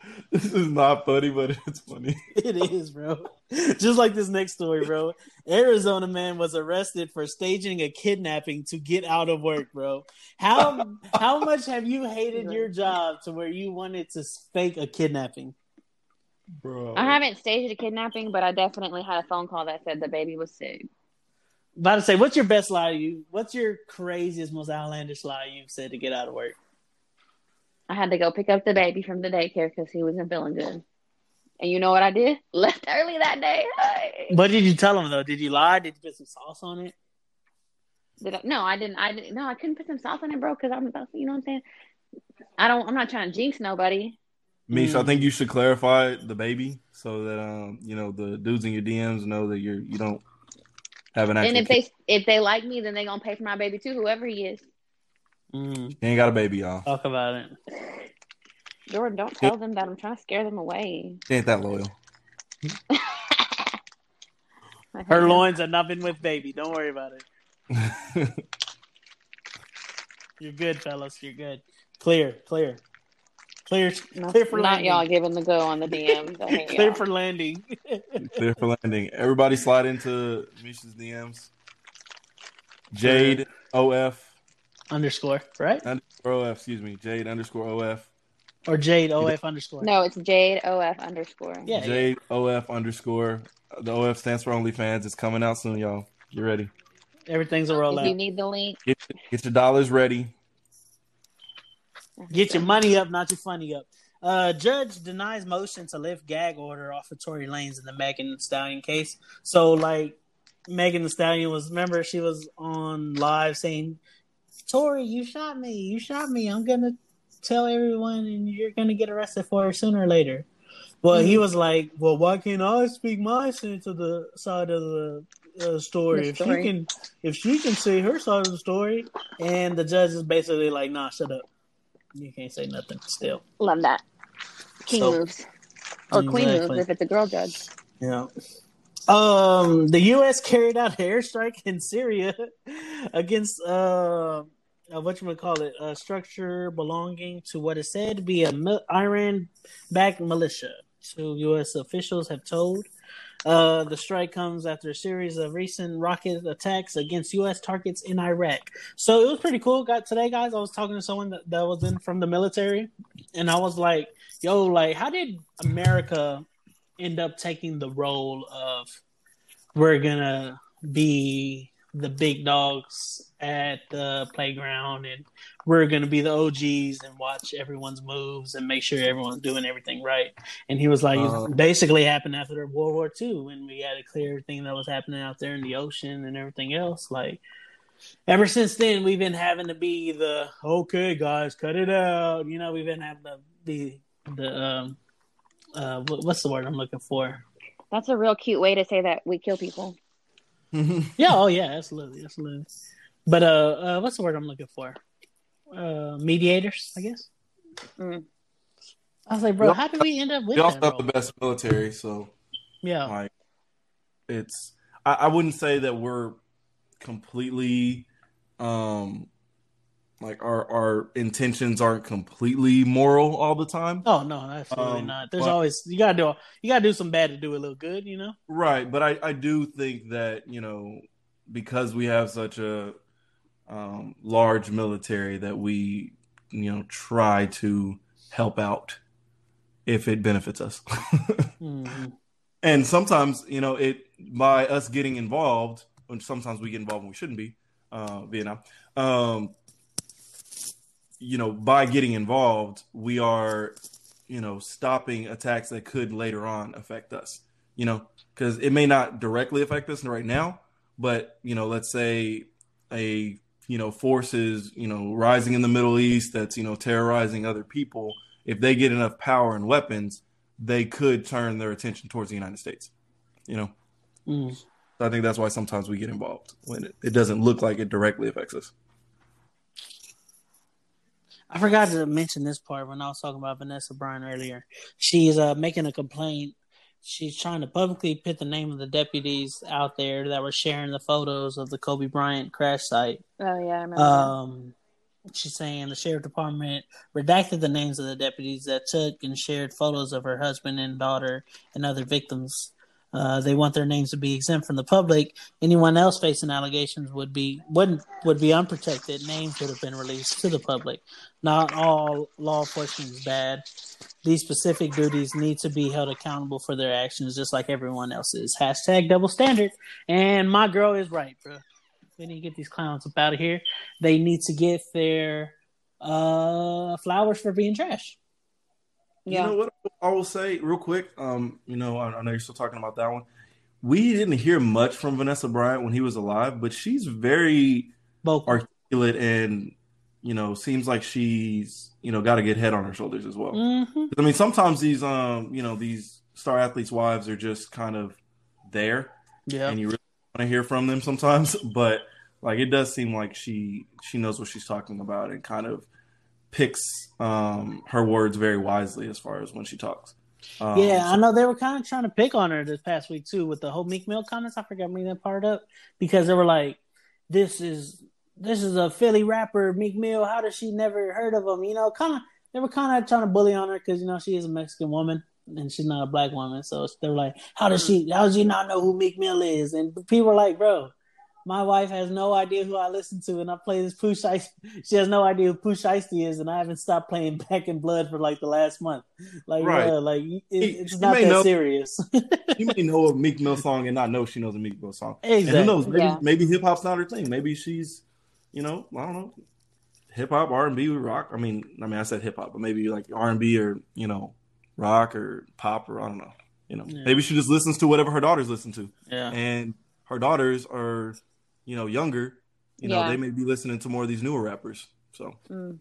This is not funny, but it's funny. it is, bro. Just like this next story, bro. Arizona man was arrested for staging a kidnapping to get out of work, bro. How how much have you hated your job to where you wanted to fake a kidnapping? Bro. I haven't staged a kidnapping, but I definitely had a phone call that said the baby was sick. About to say, what's your best lie? You, what's your craziest, most outlandish lie you've said to get out of work? I had to go pick up the baby from the daycare because he wasn't feeling good. And you know what I did? Left early that day. Hey. What did you tell him though? Did you lie? Did you put some sauce on it? Did I, no, I didn't. I didn't. No, I couldn't put some sauce on it, bro. Because I'm, you know what I'm saying. I don't. I'm not trying to jinx nobody. Misha, I Mm. think you should clarify the baby so that um, you know, the dudes in your DMs know that you're you don't have an actual and if kid. they if they like me, then they gonna pay for my baby too, whoever he is. Mm, You ain't got a baby, y'all. talk about it. Jordan, don't tell them that I'm trying to scare them away. She ain't that loyal. Her loins are nothing with baby. Don't worry about it. You're good, fellas. You're good. Clear, clear, clear, Not, clear for not landing. y'all giving the go on the DMs. Clear y'all. for landing. Clear for landing. Everybody slide into Misha's DMs. Jade OF underscore, right? underscore OF, excuse me. Jade underscore OF. Or Jade OF underscore. No, it's Jade OF underscore. Yeah, yeah. Jade OF underscore. The OF stands for OnlyFans. It's coming out soon, y'all. Get ready. Everything's a rollout. If you need the link, Get, get your dollars ready. Get your money up, not your funny up. Uh, judge denies motion to lift gag order off of Tory Lanez in the Megan Thee Stallion case. So, like, Megan Thee Stallion was, remember, she was on live saying, Tory, you shot me. You shot me. I'm going to tell everyone and you're going to get arrested for it sooner or later. Well, he was like, well, why can't I speak my side to the side of the uh, story? If she can, if she can say her side of the story, and the judge is basically like, nah, shut up. You can't say nothing still. love that. King So- moves. Or queen moves if it's a girl judge. Yeah. Um, the U.S. carried out an airstrike in Syria against uh, uh what you would call it, a structure belonging to what is said to be a Iran-backed militia. So U.S. officials have told. Uh, the strike comes after a series of recent rocket attacks against U.S. targets in Iraq. So it was pretty cool. Got today, guys. I was talking to someone that, that was in from the military, and I was like, "Yo, like, how did America end up taking the role of we're gonna be the big dogs at the playground and we're gonna be the OGs and watch everyone's moves and make sure everyone's doing everything right. And he was like, Uh. basically happened after World War II when we had to clear everything that was happening out there in the ocean and everything else. Like, ever since then, we've been having to be the okay, guys, cut it out. You know, we've been having to be the um, uh, what- what's the word I'm looking for? That's a real cute way to say that we kill people. Yeah, oh yeah, absolutely, absolutely. But uh, uh what's the word I'm looking for? Uh, mediators, I guess. Mm. I was like, bro, We how did we end up with We also that? have the best military, so Yeah, like it's I, I wouldn't say that we're completely um like our our intentions aren't completely moral all the time. Oh no, absolutely Um, not. There's but- always you gotta do you gotta do some bad to do a little good, you know. Right, but I I do think that, you know, because we have such a um, large military that we, you know, try to help out if it benefits us. mm-hmm. And sometimes, you know, it by us getting involved, and sometimes we get involved when we shouldn't be, uh, Vietnam. Um, you know, by getting involved, we are, you know, stopping attacks that could later on affect us. You know, because it may not directly affect us right now, but you know, let's say a you know forces you know rising in the Middle East that's you know terrorizing other people. If they get enough power and weapons, they could turn their attention towards the United States. You know, mm. so I think that's why sometimes we get involved when it, it doesn't look like it directly affects us. I forgot to mention this part when I was talking about Vanessa Bryant earlier. She's uh, making a complaint she's trying to publicly put the name of the deputies out there that were sharing the photos of the Kobe Bryant crash site. Oh yeah, I remember. Um, she's saying the sheriff department redacted the names of the deputies that took and shared photos of her husband and daughter and other victims. Uh, they want their names to be exempt from the public. Anyone else facing allegations would be wouldn't would be unprotected. Names would have been released to the public. Not all law enforcement is bad. These specific duties need to be held accountable for their actions, just like everyone else is. Hashtag double standard. And my girl is right, bro. We need to get these clowns up out of here. They need to get their uh, flowers for being trash. Yeah. You know what I will say real quick? Um, you know, I, I know you're still talking about that one. We didn't hear much from Vanessa Bryant when he was alive, but she's very Vocal. articulate and you know seems like she's you know got a good head on her shoulders as well. Mm-hmm. I mean, sometimes these um you know these star athletes' wives are just kind of there, yeah, and you really want to hear from them sometimes, but like it does seem like she she knows what she's talking about and kind of picks um, her words very wisely as far as when she talks. Um, yeah, so. I know they were kind of trying to pick on her this past week too with the whole Meek Mill comments. I forgot me that part up because they were like, "This is this is a Philly rapper, Meek Mill. How does she never heard of him?" You know, kind of they were kind of trying to bully on her because you know she is a Mexican woman and she's not a black woman. So they're like, "How does she? How does she not know who Meek Mill is?" And people were like, "Bro, my wife has no idea who I listen to, and I play this Pooh Shiesty. She has no idea who Pooh Shiesty is, and I haven't stopped playing Back in Blood for like the last month. Like, right. Uh, like it, it's not that know, serious. you may know a Meek Mill song and not know she knows a Meek Mill song. Exactly. And who knows? Maybe, yeah. maybe hip hop's not her thing. Maybe she's, you know, I don't know, hip hop, R and B, rock. I mean, I mean, I said hip hop, but maybe like R and B or you know, rock or pop or I don't know. You know, yeah. maybe she just listens to whatever her daughters listen to. Yeah. And her daughters are you know, younger, you know, they may be listening to more of these newer rappers. So. Mm.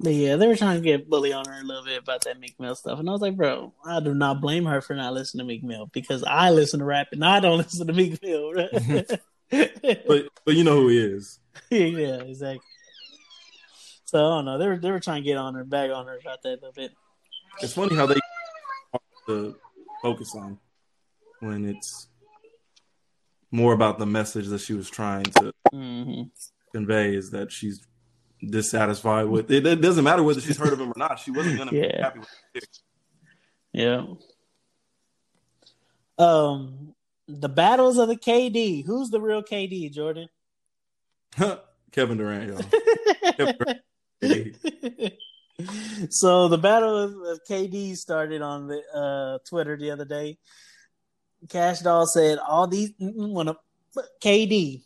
But yeah, they were trying to get bully on her a little bit about that Meek Mill stuff, and I was like, bro, I do not blame her for not listening to Meek Mill because I listen to rap and I don't listen to Meek Mill. but but you know who he is. yeah, exactly. So I don't know. They were they were trying to get on her, bag on her about that a little bit. It's funny how they to focus on when it's more about the message that she was trying to mm-hmm. convey is that she's dissatisfied with it. It doesn't matter whether she's heard of him or not. She wasn't going to yeah. be happy with it. Yeah. Um, the battles of the KD. Who's the real KD, Jordan? Kevin Durant, y'all. Kevin Durant. so the battle of KD started on the uh, Twitter the other day. Kash Doll said all these want to KD,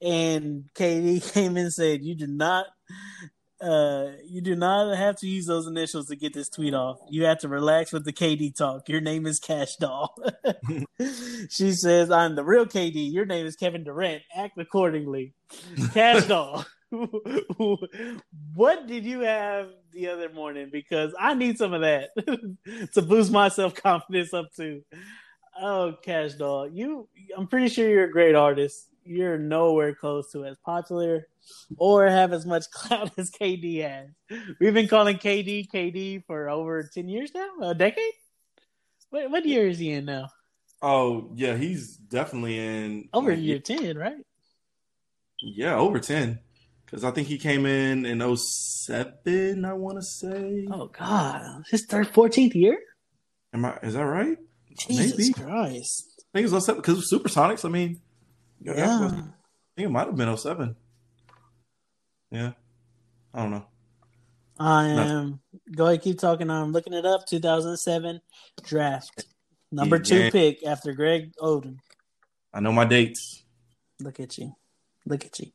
and KD came in and said you do not. Uh, you do not have to use those initials to get this tweet off. You have to relax with the KD talk. Your name is Kash Doll. she says, I'm the real KD. Your name is Kevin Durant. Act accordingly. Kash Doll. what did you have the other morning? Because I need some of that to boost my self confidence up too. Oh, Kash Doll, you I'm pretty sure you're a great artist. You're nowhere close to as popular or have as much clout as KD has. We've been calling KD KD for over ten years now, a decade. What what year is he in now? Oh yeah, he's definitely in over like, year ten, right? Yeah, over ten. Because I think he came in in 07, I want to say. Oh God, his third, fourteenth year. Am I? Is that right? Jesus Maybe. Christ. I think it's oh because of Supersonics. I mean, Yeah, Yeah. I think it might have been 07. Yeah, I don't know. I am. Go ahead, keep talking. I'm looking it up. 2007 draft, number two Yeah. pick after Greg Oden. I know my dates. Look at you, look at you,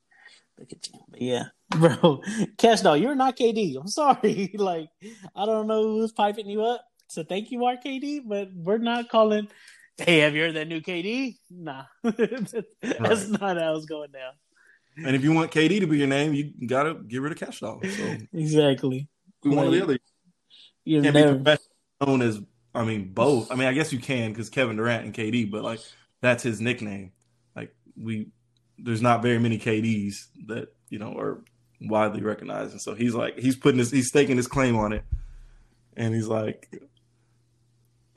look at you. But yeah, bro, Cash Dog, you're not KD. I'm sorry. like I don't know who's piping you up. So thank you, RKD, but we're not calling. Hey, have you heard that new KD? Nah, that's Right. not how it's going down. And if you want KD to be your name, you gotta get rid of Cash Dog. So Exactly. one or the other. You've can't never. be known as I mean both. I mean I guess you can because Kevin Durant and KD, but like that's his nickname. Like we there's not very many KDs that, you know, are widely recognized. And so he's like he's putting his he's staking his claim on it. And he's like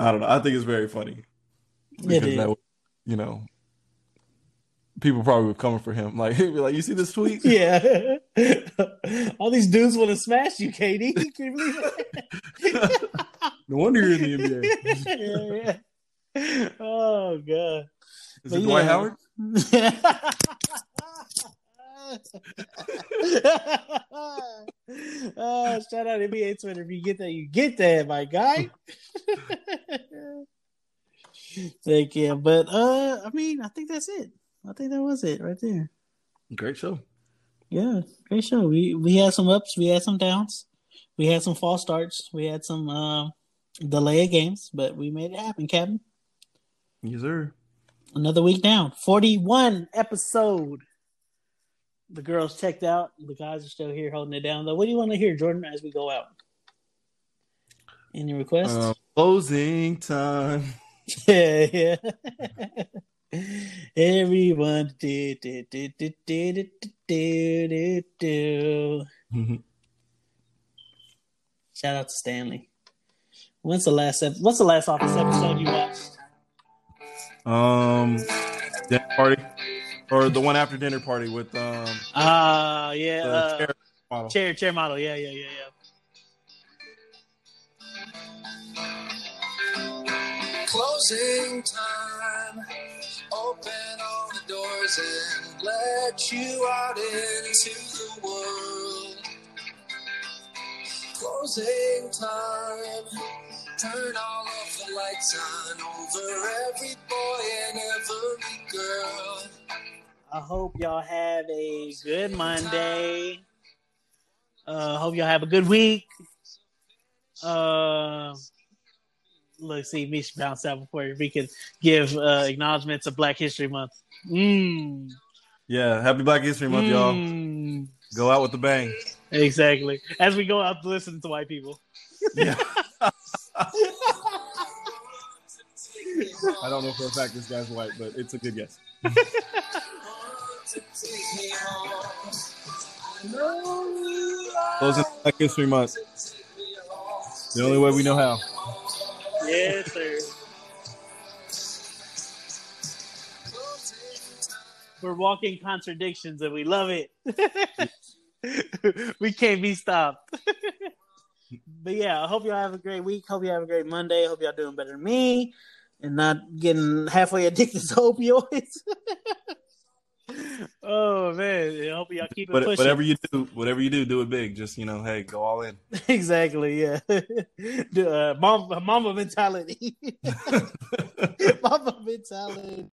I don't know. I think it's very funny. It is. that you know people probably were coming for him. Like he'd be like, You see this tweet? Yeah. All these dudes want to smash you, KD. Can you believe it? no wonder you're in the NBA. yeah, yeah. Oh god. Is But it Dwight. Howard? Oh, shout out NBA Twitter. If you get that, you get that, my guy. Thank you. But uh I mean, I think that's it. I think that was it right there. Great show. Yeah, great show. We we had some ups, we had some downs, we had some false starts, we had some uh, delay of games, but we made it happen, Captain. Yes, sir. Another week down, forty-one episode. The girls checked out. The guys are still here holding it down. Though, what do you want to hear, Jordan, as we go out? Any requests? Uh, closing time. yeah, yeah. Everyone do do do do do do do do do. Shout out to Stanley. When's the last ep- what's the last office episode you watched? um, dinner party, or the one after dinner party with um Ah, yeah, the uh, chair model. chair chair model. Yeah, yeah, yeah, yeah. Closing time. Open all the doors and let you out into the world. Closing time. Turn all of the lights on over every boy and every girl. I hope y'all have a good Monday. Uh, hope y'all have a good week. Uh, let's see, me should bounce out before we can give uh, acknowledgments of Black History Month. Mm. Yeah, happy Black History Month, y'all. Mm. Go out with the bang. Exactly. As we go out to listen to white people. Yeah. I don't know for a fact this guy's white, but it's a good guess. Closing Black History Month. The only way we know how. Yes, sir. We're walking contradictions and we love it. we can't be stopped. but yeah, I hope y'all have a great week. Hope you have a great Monday. Hope y'all doing better than me and not getting halfway addicted to opioids. oh man, I hope y'all keep it But pushing. whatever you do, whatever you do, do it big. Just you know, hey, go all in. exactly, yeah. uh, mom, mama mentality. mama mentality.